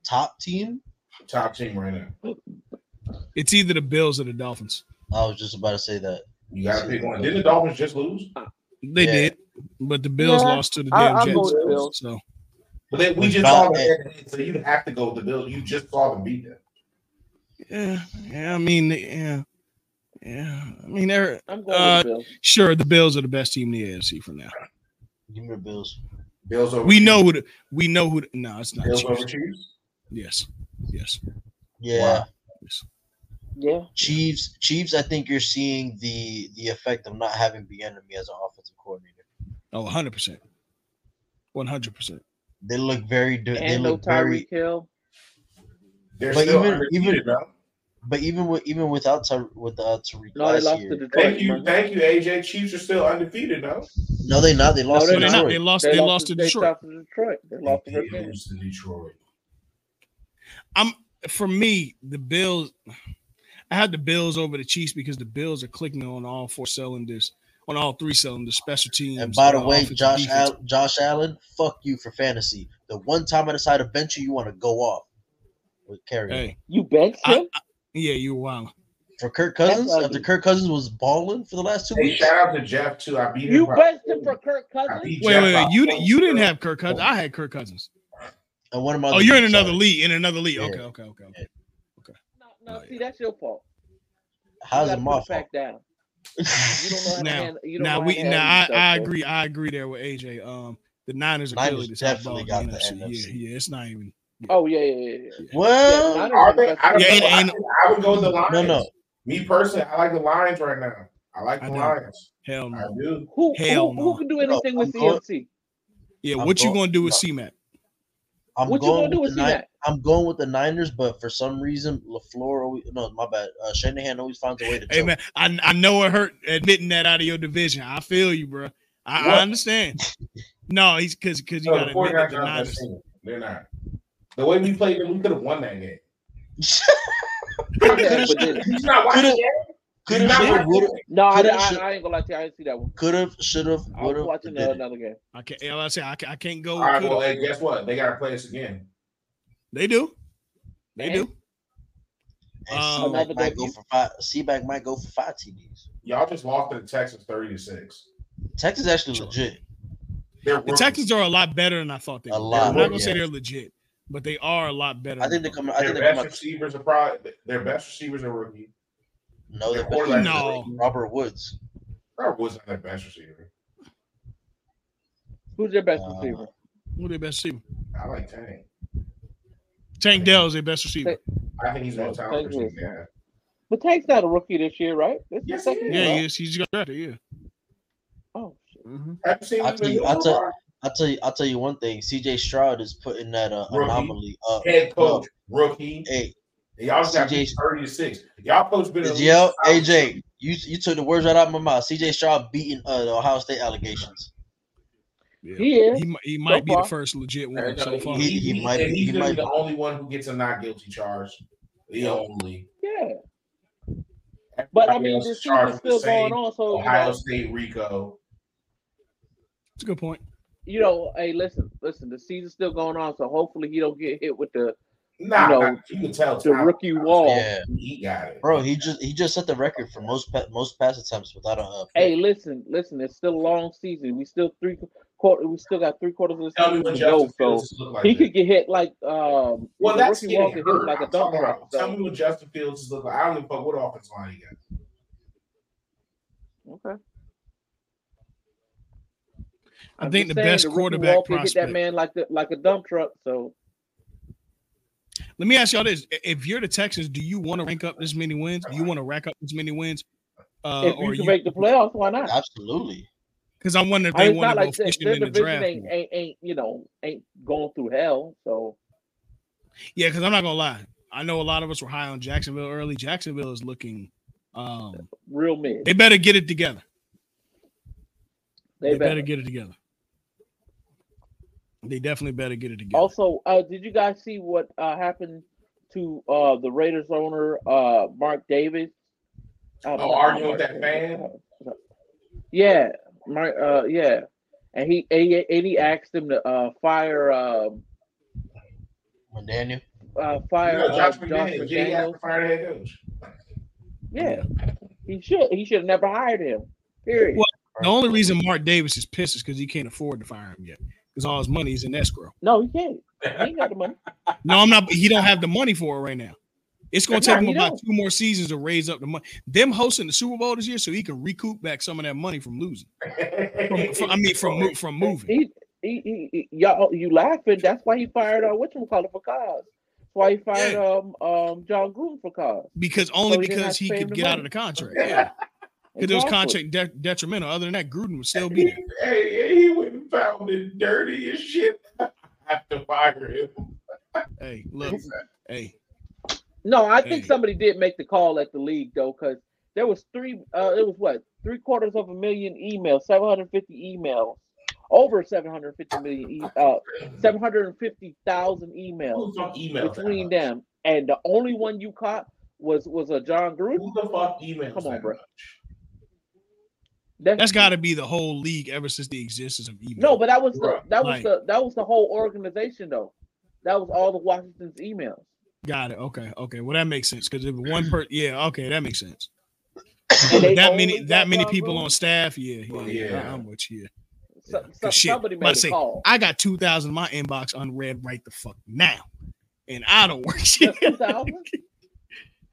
Top team? Top team right now. It's either the Bills or the Dolphins. I was just about to say that. You got to pick one. Didn't the Dolphins just lose? They Yeah. did, but the Bills Yeah, lost to the I- damn I'll Jets. the Bills. So But they, we With just saw them head to head, so you have to go with the Bills. You just saw them beat them. yeah, yeah. I mean, yeah, yeah. I mean, they're I'm going Uh, the Bills. sure the Bills are the best team in the AFC for now. Give me the Bills. Bills over. We Chiefs. know who. The, we know who. The, no, it's not. Bills Chiefs. over Chiefs. Yes, yes. Yeah. Wow. yes. Yeah. Chiefs. Chiefs. I think you're seeing the the effect of not having Bieniemy as an offensive coordinator. Oh, 100 percent, one hundred percent. They look very. di- They And no look very. Tyreek Hill. They're But still even- undefeated, even- though. But even with even without Ty, with uh, Tyreek No, they last lost year, to Detroit. Thank you, remember? thank you, AJ. Chiefs are still undefeated, though. no, they not. They lost they're to they're not. not. They lost. They, lost to they Detroit. lost to Detroit. They lost to They Detroit. lose to Detroit. I'm for me the Bills. I had the Bills over the Chiefs because the Bills are clicking on all four cylinders, on all three cylinders, special teams. And by the way, Josh. Al- Josh Allen, fuck you for fantasy. The one time I decide to bench you, you want to go off with carry Hey, You benched I- him? Yeah, you were wild. for Kirk Cousins. That's After ugly. Kirk Cousins was balling for the last two Hey, weeks, shout out to Jeff too. I beat him. You by- benched him for Kirk Cousins? Wait, wait, wait. You one you didn't have Kirk Cousins. I had Kirk Cousins. and one of my Oh, you're in another league. In another league. Yeah. Okay, okay, okay. okay. No, no, Oh, see, that's your fault. You How's it put my it back fault? down. You don't know how to Now- handle. You don't Now know we how to now I, I agree. I agree there with AJ. Um, the Niners are Niners clearly the top definitely got the NFC. NFC. Yeah, yeah. It's not even. Bro. Oh yeah, yeah, yeah. yeah. Well, Niners Are are they? I, Yeah, know. ain't- I, I would go with the Lions. no, no. Me personally, I like the Lions right now. I like the I. Lions. Hell I no. do. Who, Hell who, no. who can do anything No, with I'm going- CMC? Yeah, I'm what you gonna do with C-Mac? I'm What you going gonna do with with the C-Mac? I'm going with the Niners, but for some reason, Lafleur. Always, no, my bad. Uh, Shanahan always finds a way to. Hey choke. man, I I know it hurt admitting that out of your division. I feel you, bro. I, I understand. No, he's because because you No, got the to admit the Niners. They're not. The way we played them, we could have won that game. Yeah, He's not watching Coulda- that. Could have, should have, would have, no, I, I, I ain't gonna lie to you. I didn't see that one. could have, should have, would have. watching uh, another game. I can't. like I say I, ca- I can't go. All right, well, hey, guess what? They got to play us again. they do. They And- do. And Um, C-Mac Another might go for five. C-Mac might go for five TDs. Y'all just lost to the Texans 30 to 6. Texas actually legit. They're The rookies. Texans are a lot better than I thought they A were. lot, I'm not gonna say they're legit, but they are a lot better. I think they than come. I Their think they best come out. receivers are probably their best receivers are rookie. No, their they're quarterback is No. rookie. Robert Woods. Robert Woods not their best receiver. Who's their best Uh, receiver? Who's their best receiver? I like Tank. Tank Dell is their best receiver. I think he's more Yeah, talented Tank receiver. is. Yeah. But Tank's not a rookie this year, right? This Yes, the he is. Yeah, year, he right? is. He's got drafted. Yeah. Oh shit. Have you seen I'll him tell in you- the I'll tell- football? I'll tell you. I'll tell you one thing. C.J. Stroud is putting that uh, Rookie. anomaly up. Head coach, rookie. Hey, Y'all just got CJ beat 30 to 6. Y'all coach been in the Yo, AJ, you you took the words right out of my mouth. C.J. Stroud beating uh, the Ohio State allegations. yeah. He is. He, he might be far. the first legit one so far. He- he, he he, might and be- he's he might be the only one who gets a not guilty charge. The only. Yeah. But I mean, else the is season's still going on, so you Ohio know, State Rico. It's a good point. You know, hey, listen, listen, the season's still going on, so hopefully he don't get hit with the Nah, You nah, know, you can tell the Tom- rookie wall. Yeah, He got it, bro, he just he just set the record for most pa- most pass attempts without a. Uh, Hey, listen, listen, it's still a long season. We still three quarter. We still got three quarters of the Tell me season what to go. Justin So Fields look like. he then. could get hit like um. Well, that's rookie wall getting could hit hurt. like a I'm dump talking truck. Tell me what Justin Fields look like. I don't even fuck what offense line he got. okay. I I'm think the saying, best rookie quarterback wall could hit prospect. that man like the like a dump truck. So Let me ask y'all this: If you're the Texans, do you want to rank up this many wins? Do you want to rack up this many wins? Uh, if or you can you? make the playoffs, why not? Absolutely. Because I wonder if I they mean, want not to go like that, fishing their in the draft. ain't, ain't ain't you know ain't going through hell. So Yeah, because I'm not gonna lie. I know a lot of us were high on Jacksonville early. Jacksonville is looking um Real mid. they better get it together. They, They, better better. get it together. They definitely better get it together. Also, uh, did you guys see what uh, happened to uh, the Raiders owner, uh, Mark Davis? Uh, Oh, arguing with that fan? Yeah, Mark. Uh, yeah, and he and he, and he asked him to uh, fire um McDaniel. uh, You fire know, uh, Josh Josh McDaniels, yeah, he has to fire the head coach. Yeah, he should. He should have never hired him. Period. Well, The only reason Mark Davis is pissed is because he can't afford to fire him yet. Because all his money is in escrow. No, he can't. He ain't got the money. No, I'm not. He don't have the money for it right now. It's going to No, take him about don't. two more seasons to raise up the money. Them hosting the Super Bowl this year, so he can recoup back some of that money from losing. From, from- I mean, from from moving. He, he, he, he- y'all, you laughing? That's why he fired uh, what you call it for cause. That's why he fired Yeah. um um Jon Gruden for cause. Because only So he didn't have because to he could the get out of the contract. Yeah, because it was contract de- detrimental. Other than that, Gruden would still be there. hey, he went and found it dirty as shit. I have to fire him. Hey, look, hey, No, I think Hey. somebody did make the call at the league though, because there was three. Uh, it was what three quarters of a million emails, seven hundred fifty emails, over seven hundred fifty million, e- uh, seven hundred fifty thousand emails the fuck emails between them, and the only one you caught was was a John much? Gruden. Who the fuck emails Come on, that bro. much? That's got to be the whole league ever since the existence of email. no, but that was the that was Like- the that was the whole organization though. That was all the Washington's emails. got it. Okay, okay. Well, that makes sense because if one per, yeah, okay, that makes sense. That many, that many people Gruden? on staff, yeah, yeah, Well, yeah. yeah. I'm with you. So, Yeah, so 'cause shit, somebody I'm made a say, call. I got two thousand in my inbox unread right the fuck now, and I don't work shit.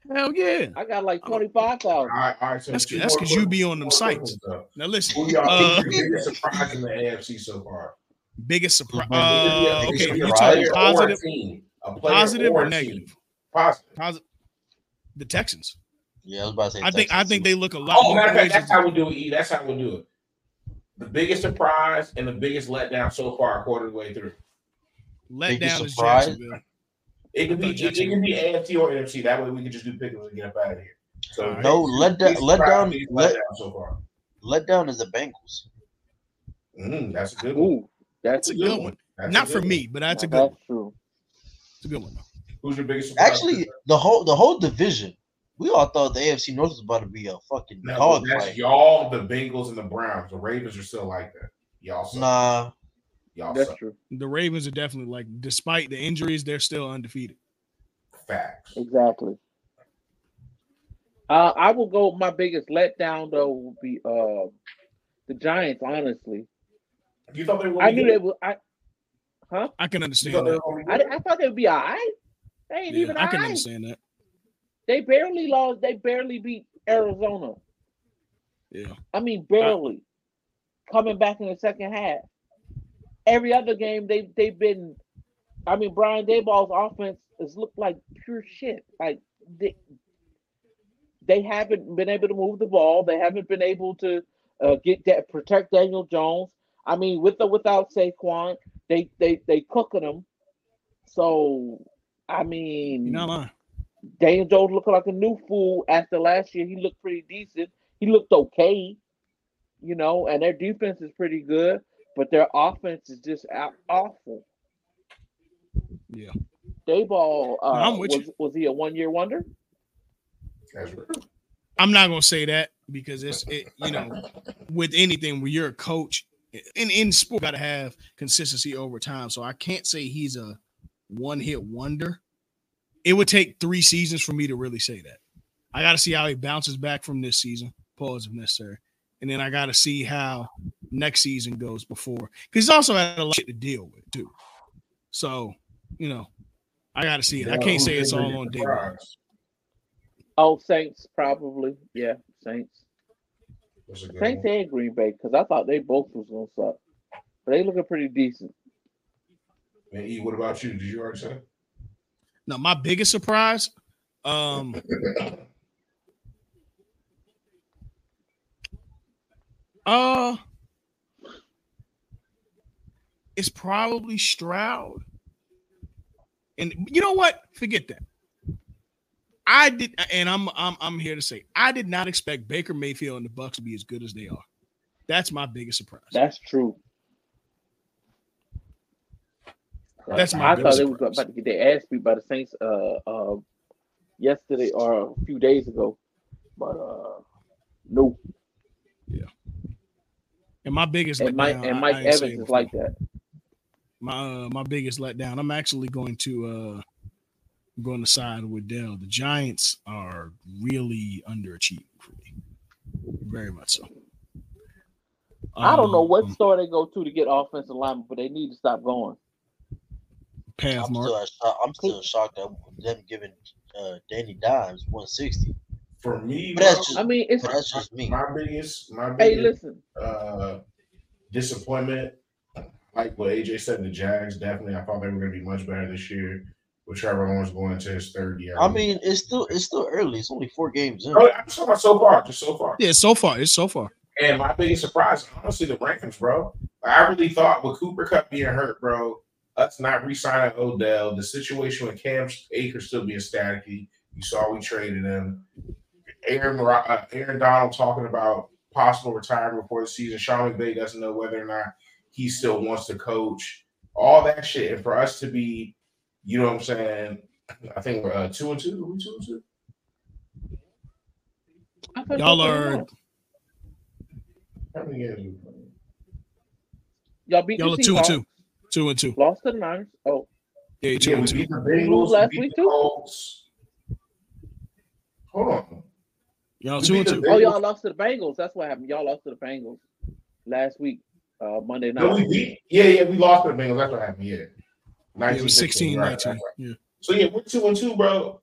Just 2,000? Hell yeah. I got like twenty five thousand. All right, all right. So That's two that's more because you be on them Two sites. though. Now listen, Who y'all uh, think your biggest surprise in the AFC so far? biggest surprise. Uh, Uh, okay, you a talking player or a positive, team. A positive or or negative? Positive. Positive. The Texans. Yeah, I was about to say. I think I think they look a lot Oh, more. matter of fact, that's how we do it. E. That's how we do it. The biggest surprise and the biggest letdown so far, quarter of the way through. Let biggest down is surprise? Jacksonville. It could be it, it can be AFC or NFC. That way we can just do pickles and get up out of here. So All right. No, let down, let down, let, letdown so far. let down is the Bengals. Mm, that's a good one. Ooh, that's That's a good one. That's a Not good for one. me, but that's a Now, good. One. That's true. It's a good one. Though. Who's your biggest surprise? Actually, the whole the whole division. We all thought the AFC North was about to be a fucking no, dog that's fight. y'all, the Bengals and the Browns. The Ravens are still like that. Y'all suck. Nah, Y'all That's suck. true. The Ravens are definitely like, despite the injuries, they're still undefeated. Facts. Exactly. Uh, I will go. My biggest letdown though will be uh, the Giants. Honestly, You thought they were I knew be they good? would. I I can understand that. were gonna be I. I thought they would be all right. They ain't Yeah, even I can right. understand that. They barely lost. They barely beat Arizona. Yeah. I mean, barely. Coming back in the second half. Every other game they they've been. I mean, Brian Daboll's offense has looked like pure shit. Like they, they haven't been able to move the ball. They haven't been able to uh, get that protect Daniel Jones. I mean, with or without Saquon, they they they cooking them. So, I mean, You're not lying. Daniel Jones looking like a new fool after last year. He looked pretty decent. He looked okay, you know, and their defense is pretty good, but their offense is just out- awful. Yeah. Daboll, uh, I'm with was, was he a one year wonder? I'm not gonna say that because it's it, you know, with anything where you're a coach in in sport, gotta have consistency over time. So I can't say he's a one hit wonder. It would take three seasons for me to really say that. I got to see how he bounces back from this season, pause if necessary, and then I got to see how next season goes before because he's also had a lot shit to deal with too. So you know, I got to see it. I can't say it's all on David. surprise? Oh, Saints probably. Yeah, Saints. That's a good Saints one. and Green Bay because I thought they both was gonna suck, but they looking pretty decent. And E, what about you? Did you already say? No, my biggest surprise, um, uh, it's probably Stroud. And you know what? Forget that. I did, and I'm I'm I'm here to say I did not expect Baker Mayfield and the Bucs to be as good as they are. That's my biggest surprise. That's true. That's my I thought they were about to get their ass beat by the Saints uh uh yesterday or a few days ago. But uh no. And my biggest And Mike letdown, and I- Mike I ain't Evans saying is before. like that. my uh, my biggest letdown. I'm actually going to uh going to side with Dell. The Giants are really underachieving for me, very much so. I don't know what Um, store they go to to get offensive linemen, but they need to stop going. path I'm mark. still, shocked, I'm still shocked at them giving uh, Danny Dimes 160. For me, But that's just- I mean, it's But that's just me. my biggest, my hey, listen, uh, disappointment. Like what AJ said, the Jags definitely. I thought they were going to be much better this year. With Trevor Lawrence going into his third year. I mean, it's still it's still early. It's only four games in. oh, I'm talking about so far, just so far. Yeah, so far it's so far. And my biggest surprise, honestly, the Rams, bro. I really thought with Cooper Kupp being hurt, bro, us not re-signing Odell, the situation with Cam Akers still being staticky. You saw we traded him. Aaron uh, Aaron Donald talking about possible retirement before the season. Sean McVay doesn't know whether or not he still wants to coach. All that shit, and for us to be, you know what I'm saying? I think we're uh, two and two. Are we two and two? Y'all they are. How many games? we played? y'all beat y'all are two and two, two and two. lost to the Niners. Oh, Yeah, two Yeah, we and two. beat the We Bengals. lose last we beat week, the too? Colts. Hold on. Y'all two and two. Oh, y'all lost to the Bengals. That's what happened. Y'all lost to the Bengals last week, uh, Monday night. No, we beat. Yeah, yeah, we lost to the Bengals. That's what happened. Yeah. Yeah, it was 16, right, 19. right, right. Yeah. So yeah, we're two and two, bro.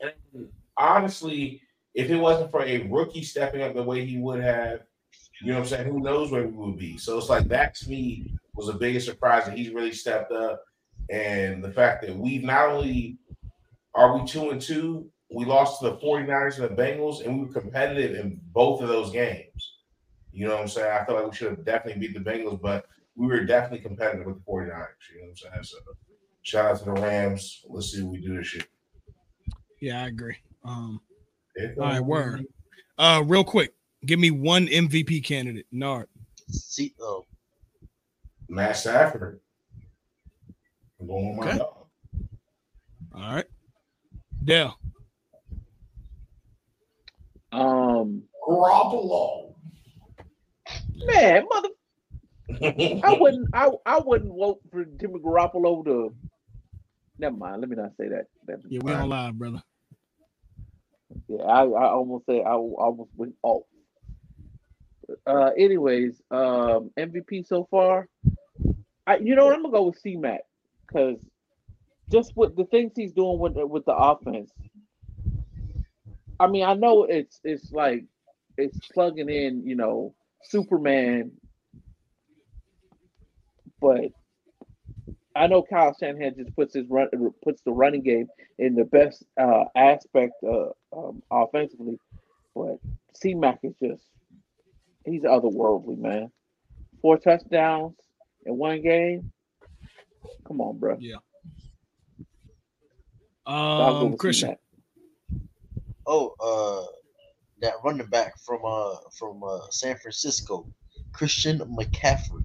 And honestly, if it wasn't for a rookie stepping up the way he would have, you know what I'm saying? Who knows where we would be? So it's like that to me was the biggest surprise that he's really stepped up. And the fact that we've not only are we two and two, we lost to the 49ers and the Bengals, and we were competitive in both of those games. You know what I'm saying? I feel like we should have definitely beat the Bengals, but we were definitely competitive with the 49ers. You know what I'm saying? So shout out to the Rams. Let's see what we do this year. Yeah, I agree. Um, If, all right, word. Uh, real quick, give me one MVP candidate. Nard. See, oh, Matt Stafford. I'm going with my Okay. dog. All right. Dell. Um, Garoppolo. man, mother, I wouldn't, I, I wouldn't vote for Jimmy Garoppolo to. Never mind. Let me not say that. that Yeah, we on live, brother. Yeah, I, I almost say I almost went off. Uh, anyways, um, MVP so far. I, you know what? I'm gonna go with C Mac because just with the things he's doing with with the offense. I mean, I know it's it's like it's plugging in, you know, Superman, but I know Kyle Shanahan just puts his run puts the running game in the best uh, aspect uh, um, offensively, but C Mac is just he's otherworldly, man. Four touchdowns in one game. Come on, bro. Go Um, Christian. Oh, uh, that running back from uh from uh San Francisco, Christian McCaffrey.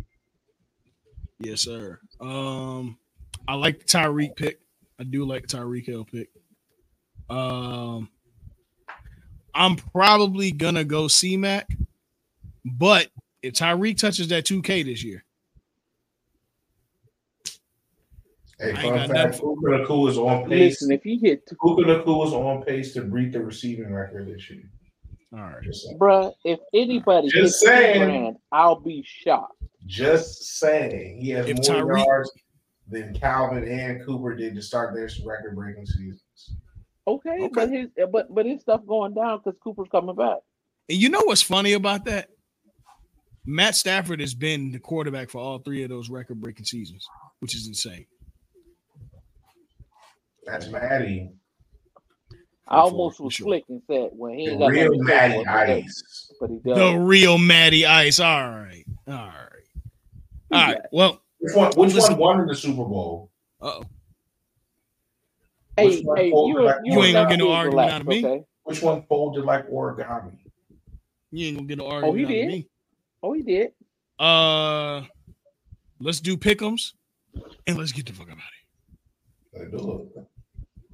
Yes, sir. Um, I like the Tyreek pick. I do like Tyreek Hill pick. Um, I'm probably gonna go C Mac, but if Tyreek touches that 2K this year, Hey, I ain't fun got fact: nothing Puka Nacua is on pace. Listen, if he hit, Puka Nacua is on pace to break the receiving record this year. all right. Just saying. bruh, if anybody Just hits two saying. grand, I'll be shocked. Just saying, he has If more Tyreek- yards than Calvin and Cooper did to start their record-breaking seasons. Okay, Okay. but his but but his stuff going down because Cooper's coming back. And you know what's funny about that? Matt Stafford has been the quarterback for all three of those record-breaking seasons, which is insane. That's Maddie, I almost was sure. slick and said, "Well, he the got real nothing to say Maddie for it, but he- Ice. The real Matty Ice. All right. All right. All right. Well, Which one? Which Listen- one won the Super Bowl? uh-oh. Hey, hey, you, like you, You ain't gonna got get no argument relax, out of me. Okay? Which one folded like origami? You ain't gonna get no Oh, argument he out of did? me. Oh, he did. Uh, let's do pickums and let's get the fuck out of here. They do it.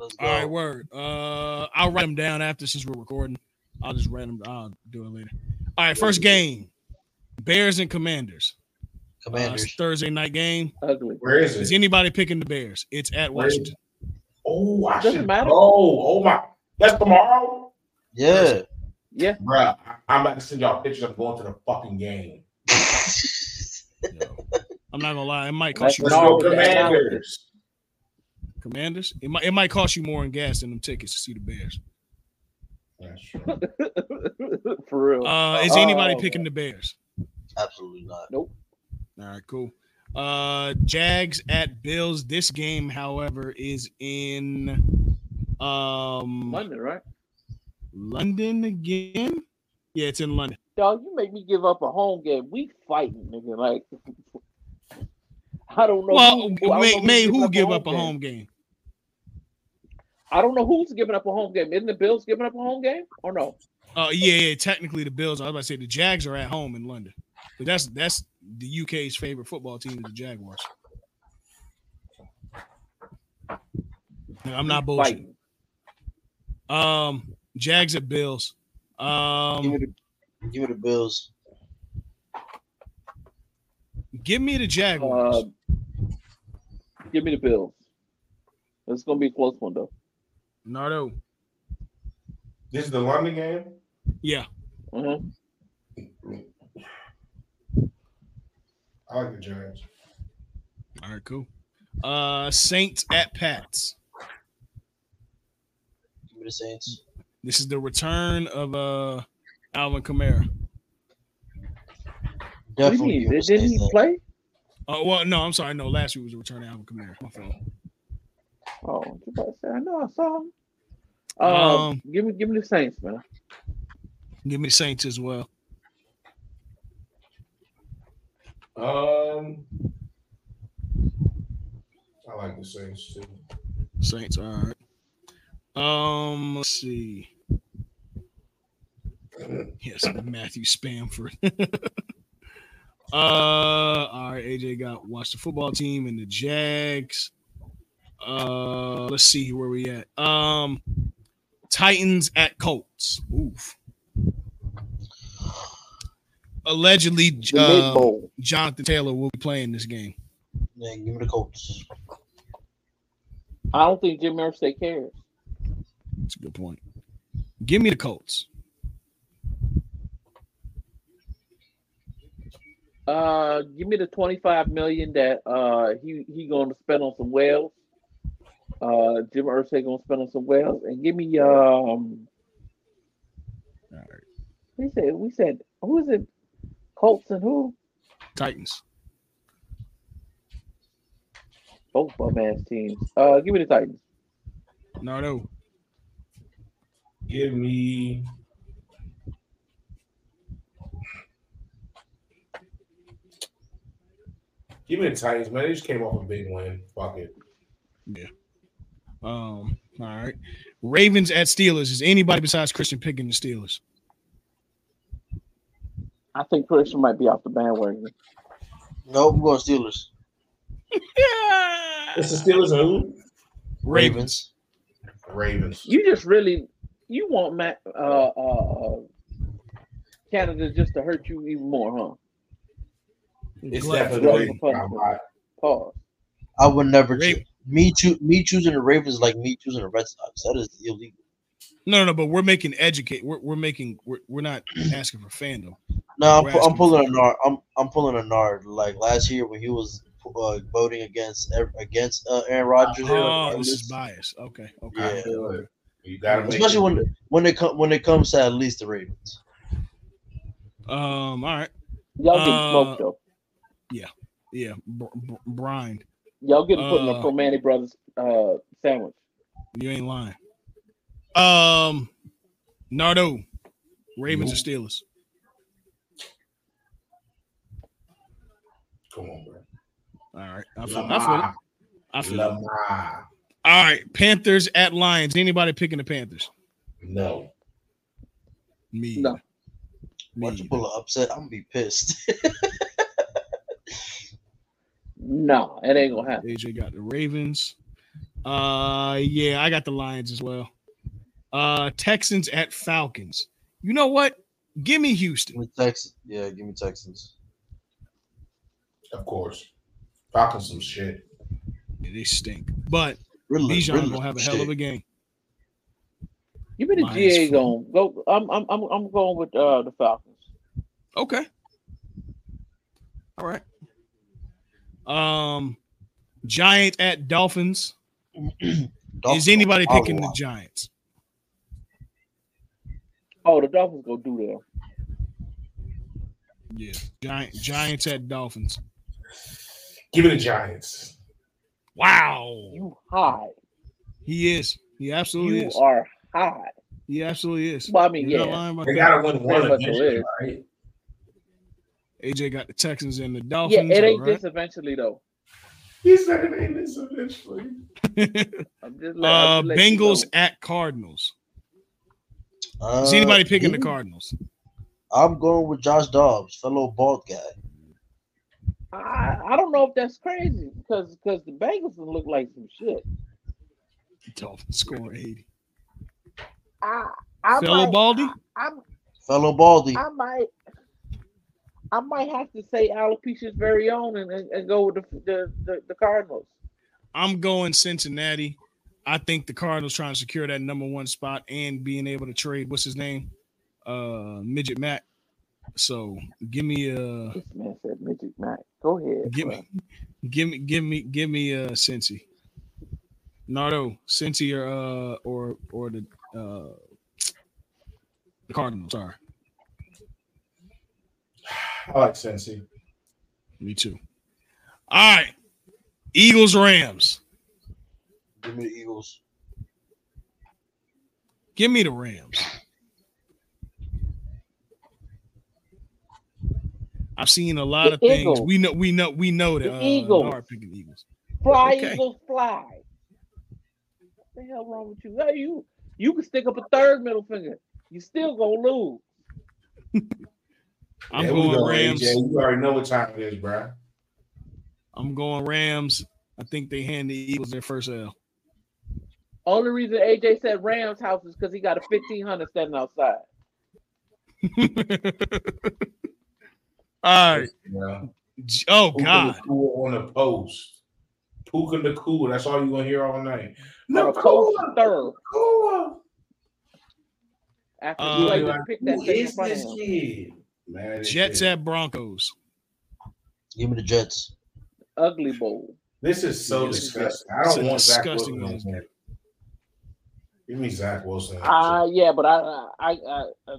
Let's go. All right, word. Uh, I'll write them down after since we're recording. I'll just write them. I'll do it later. All right, first game: Bears and Commanders. Uh, Commanders. it's Thursday night game. Ugly. Where is Is it? anybody picking the Bears? It's at Where is Washington. Oh, I Doesn't should matter. go. Oh my, that's tomorrow, yeah. Yeah. Bruh, I- I'm about to send y'all pictures of going to the fucking game. Yo, I'm not gonna lie. It might cost you Let's more. go, No. Commanders. Commanders. It might. It might cost you more in gas than them tickets to see the Bears. For real. Uh, is anybody Oh, picking the Bears? Absolutely not. Nope. All right, cool. Uh Jags at Bills. This game, however, is in um London, right? London again. Yeah, it's in London. Dog, you make me give up a home game. We fighting, nigga. Like, I don't know. Well, who- I don't know may, who's may giving who give up a game. home game? I don't know who's giving up a home game. Isn't the Bills giving up a home game or no? Uh yeah, yeah. Technically, the Bills. I was about to say the Jags are at home in London, but that's that's the UK's favorite football team, is the Jaguars. No, I'm not bullshit. Um, Jags at Bills. Give Um, me the give me the Bills. give me the Jaguars. Uh, give me the Bills. It's gonna be a close one though. Nardo. This is the London game. Yeah. Uh-huh. I like the Giants. All right, cool. Uh Saints at Pats. Give me the Saints. This is the return of uh Alvin Kamara. What do you Definitely. mean? give me the Did, didn't he play? Oh well, no, I'm sorry. No, last week was the return of Alvin Kamara. My fault. Oh, you about to say, I know I saw him. Um, Um, give me, give me the Saints, man. Give me the Saints as well. Um, I like the Saints too. Saints, all right. Um, let's see. Yes, Matthew Spamford. uh, all right. AJ got watch the football team and the Jags. Uh, let's see where we at. Um, Titans at Colts. Oof. Allegedly, uh. Jonathan Taylor will be playing this game. Yeah, give me the Colts. I don't think Jim Irsay cares. That's a good point. Give me the Colts. Uh, give me the twenty-five million that uh he he going to spend on some whales. Uh, Jim Irsay going to spend on some whales, and give me um. All right. We said we said who is it? Colts and who? Titans. Both bum ass teams. Uh, give me the Titans. No, no. Give me. Give me the Titans, man. They just came off a big win. Fuck it. Um, all right. Ravens at Steelers. Is anybody besides Christian picking the Steelers? I think Christian might be off the bandwagon. Nope, we're going Steelers. Yeah. It's the Steelers and who? Ravens. Ravens. You just really you want Matt uh uh Canada just to hurt you even more, huh? It's Glad- definitely Glad- the Ravens. by a lot. Pause. I would never. Ra- Cho- me choo- Me choosing the Ravens like me choosing the Red Sox. That is illegal. No, no, no, but we're making educate. We're, we're making. We're, we're not asking for fandom. No, I'm, pu- I'm pulling a for- nard. I'm I'm pulling a nard. Like last year when he was uh, voting against against uh, Aaron Rodgers. Oh, this is bias. Okay, okay. Yeah. feel. You gotta make Especially it. when when it come when it comes to at least the Ravens. Um, all right. Y'all getting Uh, smoked though. Yeah, br- br- Brian, Y'all getting put in uh, a Promani Brothers uh sandwich. you ain't lying. Um, Nardo, Ravens or Steelers? Come on, bro. All right, I feel, I feel it. I feel it. Lamar. All right, Panthers at Lions. Anybody picking the Panthers? No. Me. No. Once you Me. pull an upset, I'm gonna be pissed. No, it ain't gonna happen. AJ got the Ravens. Uh, yeah, I got the Lions as well. Uh, Texans at Falcons. You know what? Give me give Houston. me Texans. Yeah, give me Texans. Of course. Falcons some shit. Yeah, they stink, but Riddler, Bijan Riddler gonna have a some hell of a game. Give me the Lions GA fun. going. Go. I'm I'm I'm I'm going with uh, the Falcons. Okay. All right. Um, Giant at Dolphins. Is anybody picking the. Giants? Oh, the Dolphins go do that. Yeah, Giant Giants at Dolphins. Give me the Giants. Wow, You high. he is. He absolutely You is. are high. He absolutely is. Well, I mean, You're not yeah. lying about They that. gotta win one Pretty much eventually, is. right? AJ got the Texans and the Dolphins. Yeah, Dolphins. it ain't all right? this eventually though. He said it ain't this eventually. I'm just let, uh, I'm just letting you Bengals know. at Cardinals. Uh, Is anybody picking the? Cardinals? I'm going with Josh Dobbs, fellow bald guy. I, I don't know if that's crazy because because the Bengals look like some shit. Dolphins score 80. I I Fellow might, Baldy? I, Fellow baldy. I might I might have to say alopecia's very own and, and, and go with the, the the the Cardinals. I'm going Cincinnati. I think the Cardinals trying to secure that number one spot and being able to trade what's his name, uh, Midget Mac. So give me a. This man said Midget Mac. Go ahead. give bro. me give me give me give me uh Cincy. Nardo, Cincy or uh or or the uh the Cardinals. Sorry, I like Cincy. me too. All right, Eagles Rams. Give me the Eagles. Give me the Rams. I've seen a lot The of things. We know, we know, we know that The uh, Eagles. Nard picking the Eagles. Fly Okay. Eagles fly. What the hell wrong with you? Hey, you you can stick up a third middle finger. You still gonna lose. I'm There going go, Rams. AJ. You already know what time it is, bro. I'm going Rams. I think they hand the Eagles their first L. Only reason AJ said Rams house is because he got a fifteen hundred standing outside. All right. Yeah. Oh Puka God. Nacua on the post. Puka the cool. That's all you're gonna hear all night. No a post third. After Uh, you Like, like to pick that Who thing in is front of this kid? Man, Jets kid. at Broncos. Give me the Jets. Ugly bowl. This is so This is disgusting. I don't a want Zach Wilson. ass. Give me Zach Wilson. Uh yeah, but I I I, I,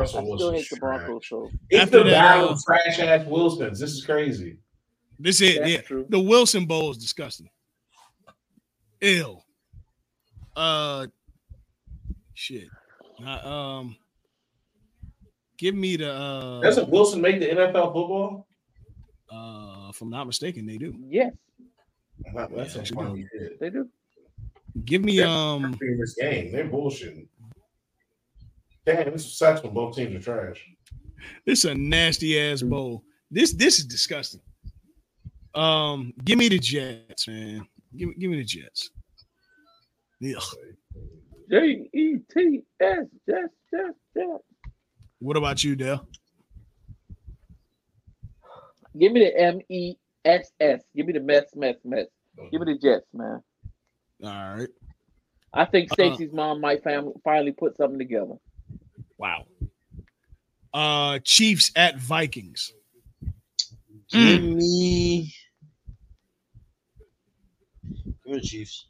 I still Wilson. hate the Broncos. So It's After the that, battle uh, trash ass Wilsons. This is crazy. This is that's yeah. true. The Wilson Bowl is disgusting. Ill. Uh, shit. Uh, um, give me the. Uh, Doesn't Wilson make the NFL football? uh, if I'm not mistaken, they do. Yes, That's Yeah, some actually they do. Give me um. This game, they're bullshitting. Damn, this sucks when both teams are trash. This is a nasty ass bowl. This this is disgusting. Um, give me the Jets, man. Give me give me the Jets. Ugh. J E T S Jets Jets Jets. What about you, Dale? Give me the M E S S. Give me the mess mess mess. Give me the Jets, man. All right. I think Stacy's uh, mom might fam- finally put something together. Wow. Uh, Chiefs at Vikings. Give Mm. me. Give me the Chiefs.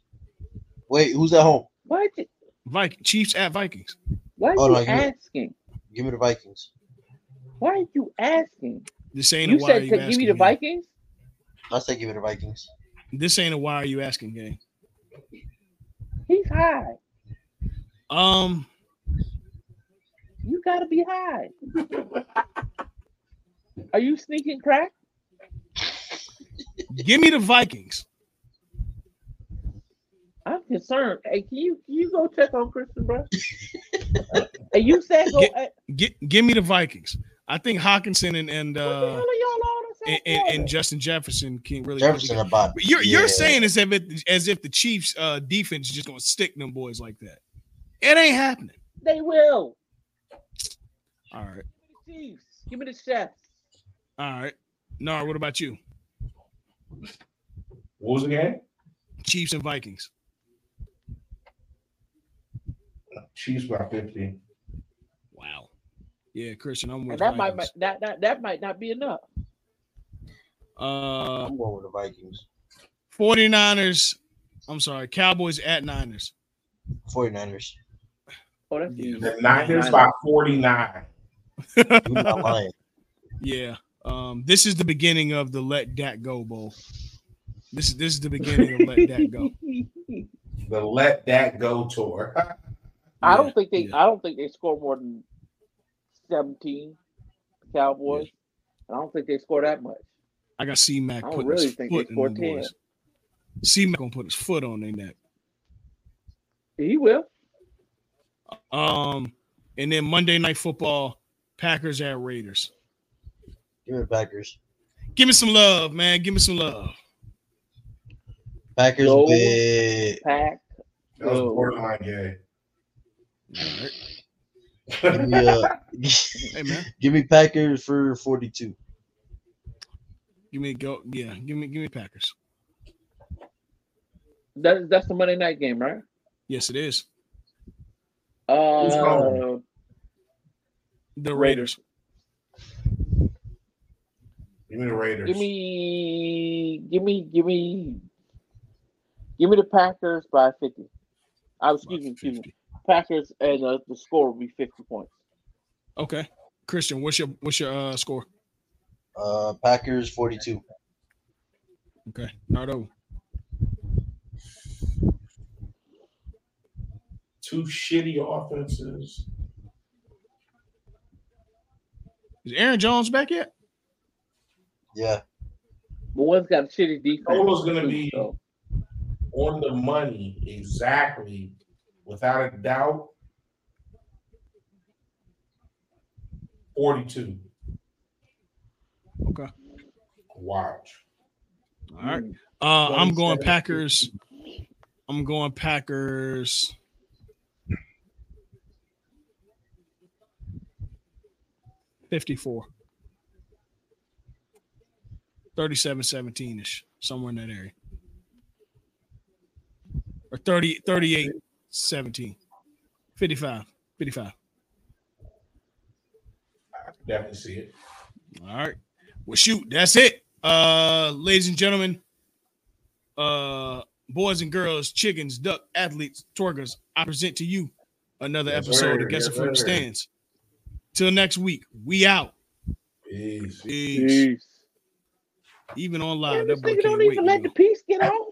Wait, who's at home? Why you Viking Chiefs at Vikings. why Oh, you no, give me- asking? Give me the Vikings. Why are you asking? This ain't You a why said are to you give asking me the game. Vikings? I say give me the Vikings. This ain't a why are you asking game. He's high. Um, You gotta be high. Are you sneaking crack? give me the Vikings. All concerned. Hey, can you can you go check on Christian, bro? hey, you said go. Get- hey, Get, give me the Vikings. I think Hockenson and and what the hell uh are y'all all and, and, and Justin Jefferson can really. Jefferson about. But you're yeah. you're saying as if it, as if the Chiefs uh defense is just gonna stick them boys like that. It ain't happening. They will. All right. Chiefs. Give me the chefs. All right. Nar, what about you? What was the game? Chiefs and Vikings. Chiefs by 50. Wow. Yeah, Christian, I'm with And that might that, that that might not be enough. Uh I'm going with the Vikings. 49ers. I'm sorry, Cowboys at Niners. 49ers. Oh, that's Yeah. easy. The Niners by 49. You're not lying. Yeah. Um, this is the beginning of the let Dak go bowl. This is this is the beginning of let Dak go. The let that go tour. I Yeah, don't think they. yeah. I don't think they score more than seventeen. Cowboys. I don't think they score that much. I got C Mac I don't putting really his think they foot in score them 10. boys. C Mac gonna put his foot on their neck. He will. Um, and then Monday night football, Packers at Raiders. Give me the Packers. Give me some love, man. Give me some love. Packers No. with Pack. That was borderline gay. All right. give me uh, Hey man, give me Packers for 42. give me go. Yeah, give me give me Packers. That, that's the Monday night game, right? Yes, it is. Uh, calling? The Raiders. Give me the Raiders. give me, give me, give me, give me the Packers by fifty. I was excuse me, excuse me. 50. Packers and uh, the score will be fifty points. Okay, Christian, what's your what's your uh, score? Uh, Packers 42. Okay, Nardo. Two shitty offenses. Is Aaron Jones back yet? Yeah. But one's got a shitty defense. Total's gonna be- so. On the money, exactly. Without a doubt. 42. Okay. Watch. All right. Uh, I'm going Packers. I'm going Packers. Fifty-four. 37 17 ish, somewhere in that area. Or 30, 38 17. 55. 55. I can definitely see it. All right. Well, shoot, that's it. Uh, ladies and gentlemen, uh, boys and girls, chickens, duck, athletes, twerkers, I present to you another Yes, episode sir. of Guessing Yes, from the. Stands. Till next week, we out. Peace. Peace. Peace. Even on Man, live, this that boy nigga can't don't wait. even let go. the piece get off.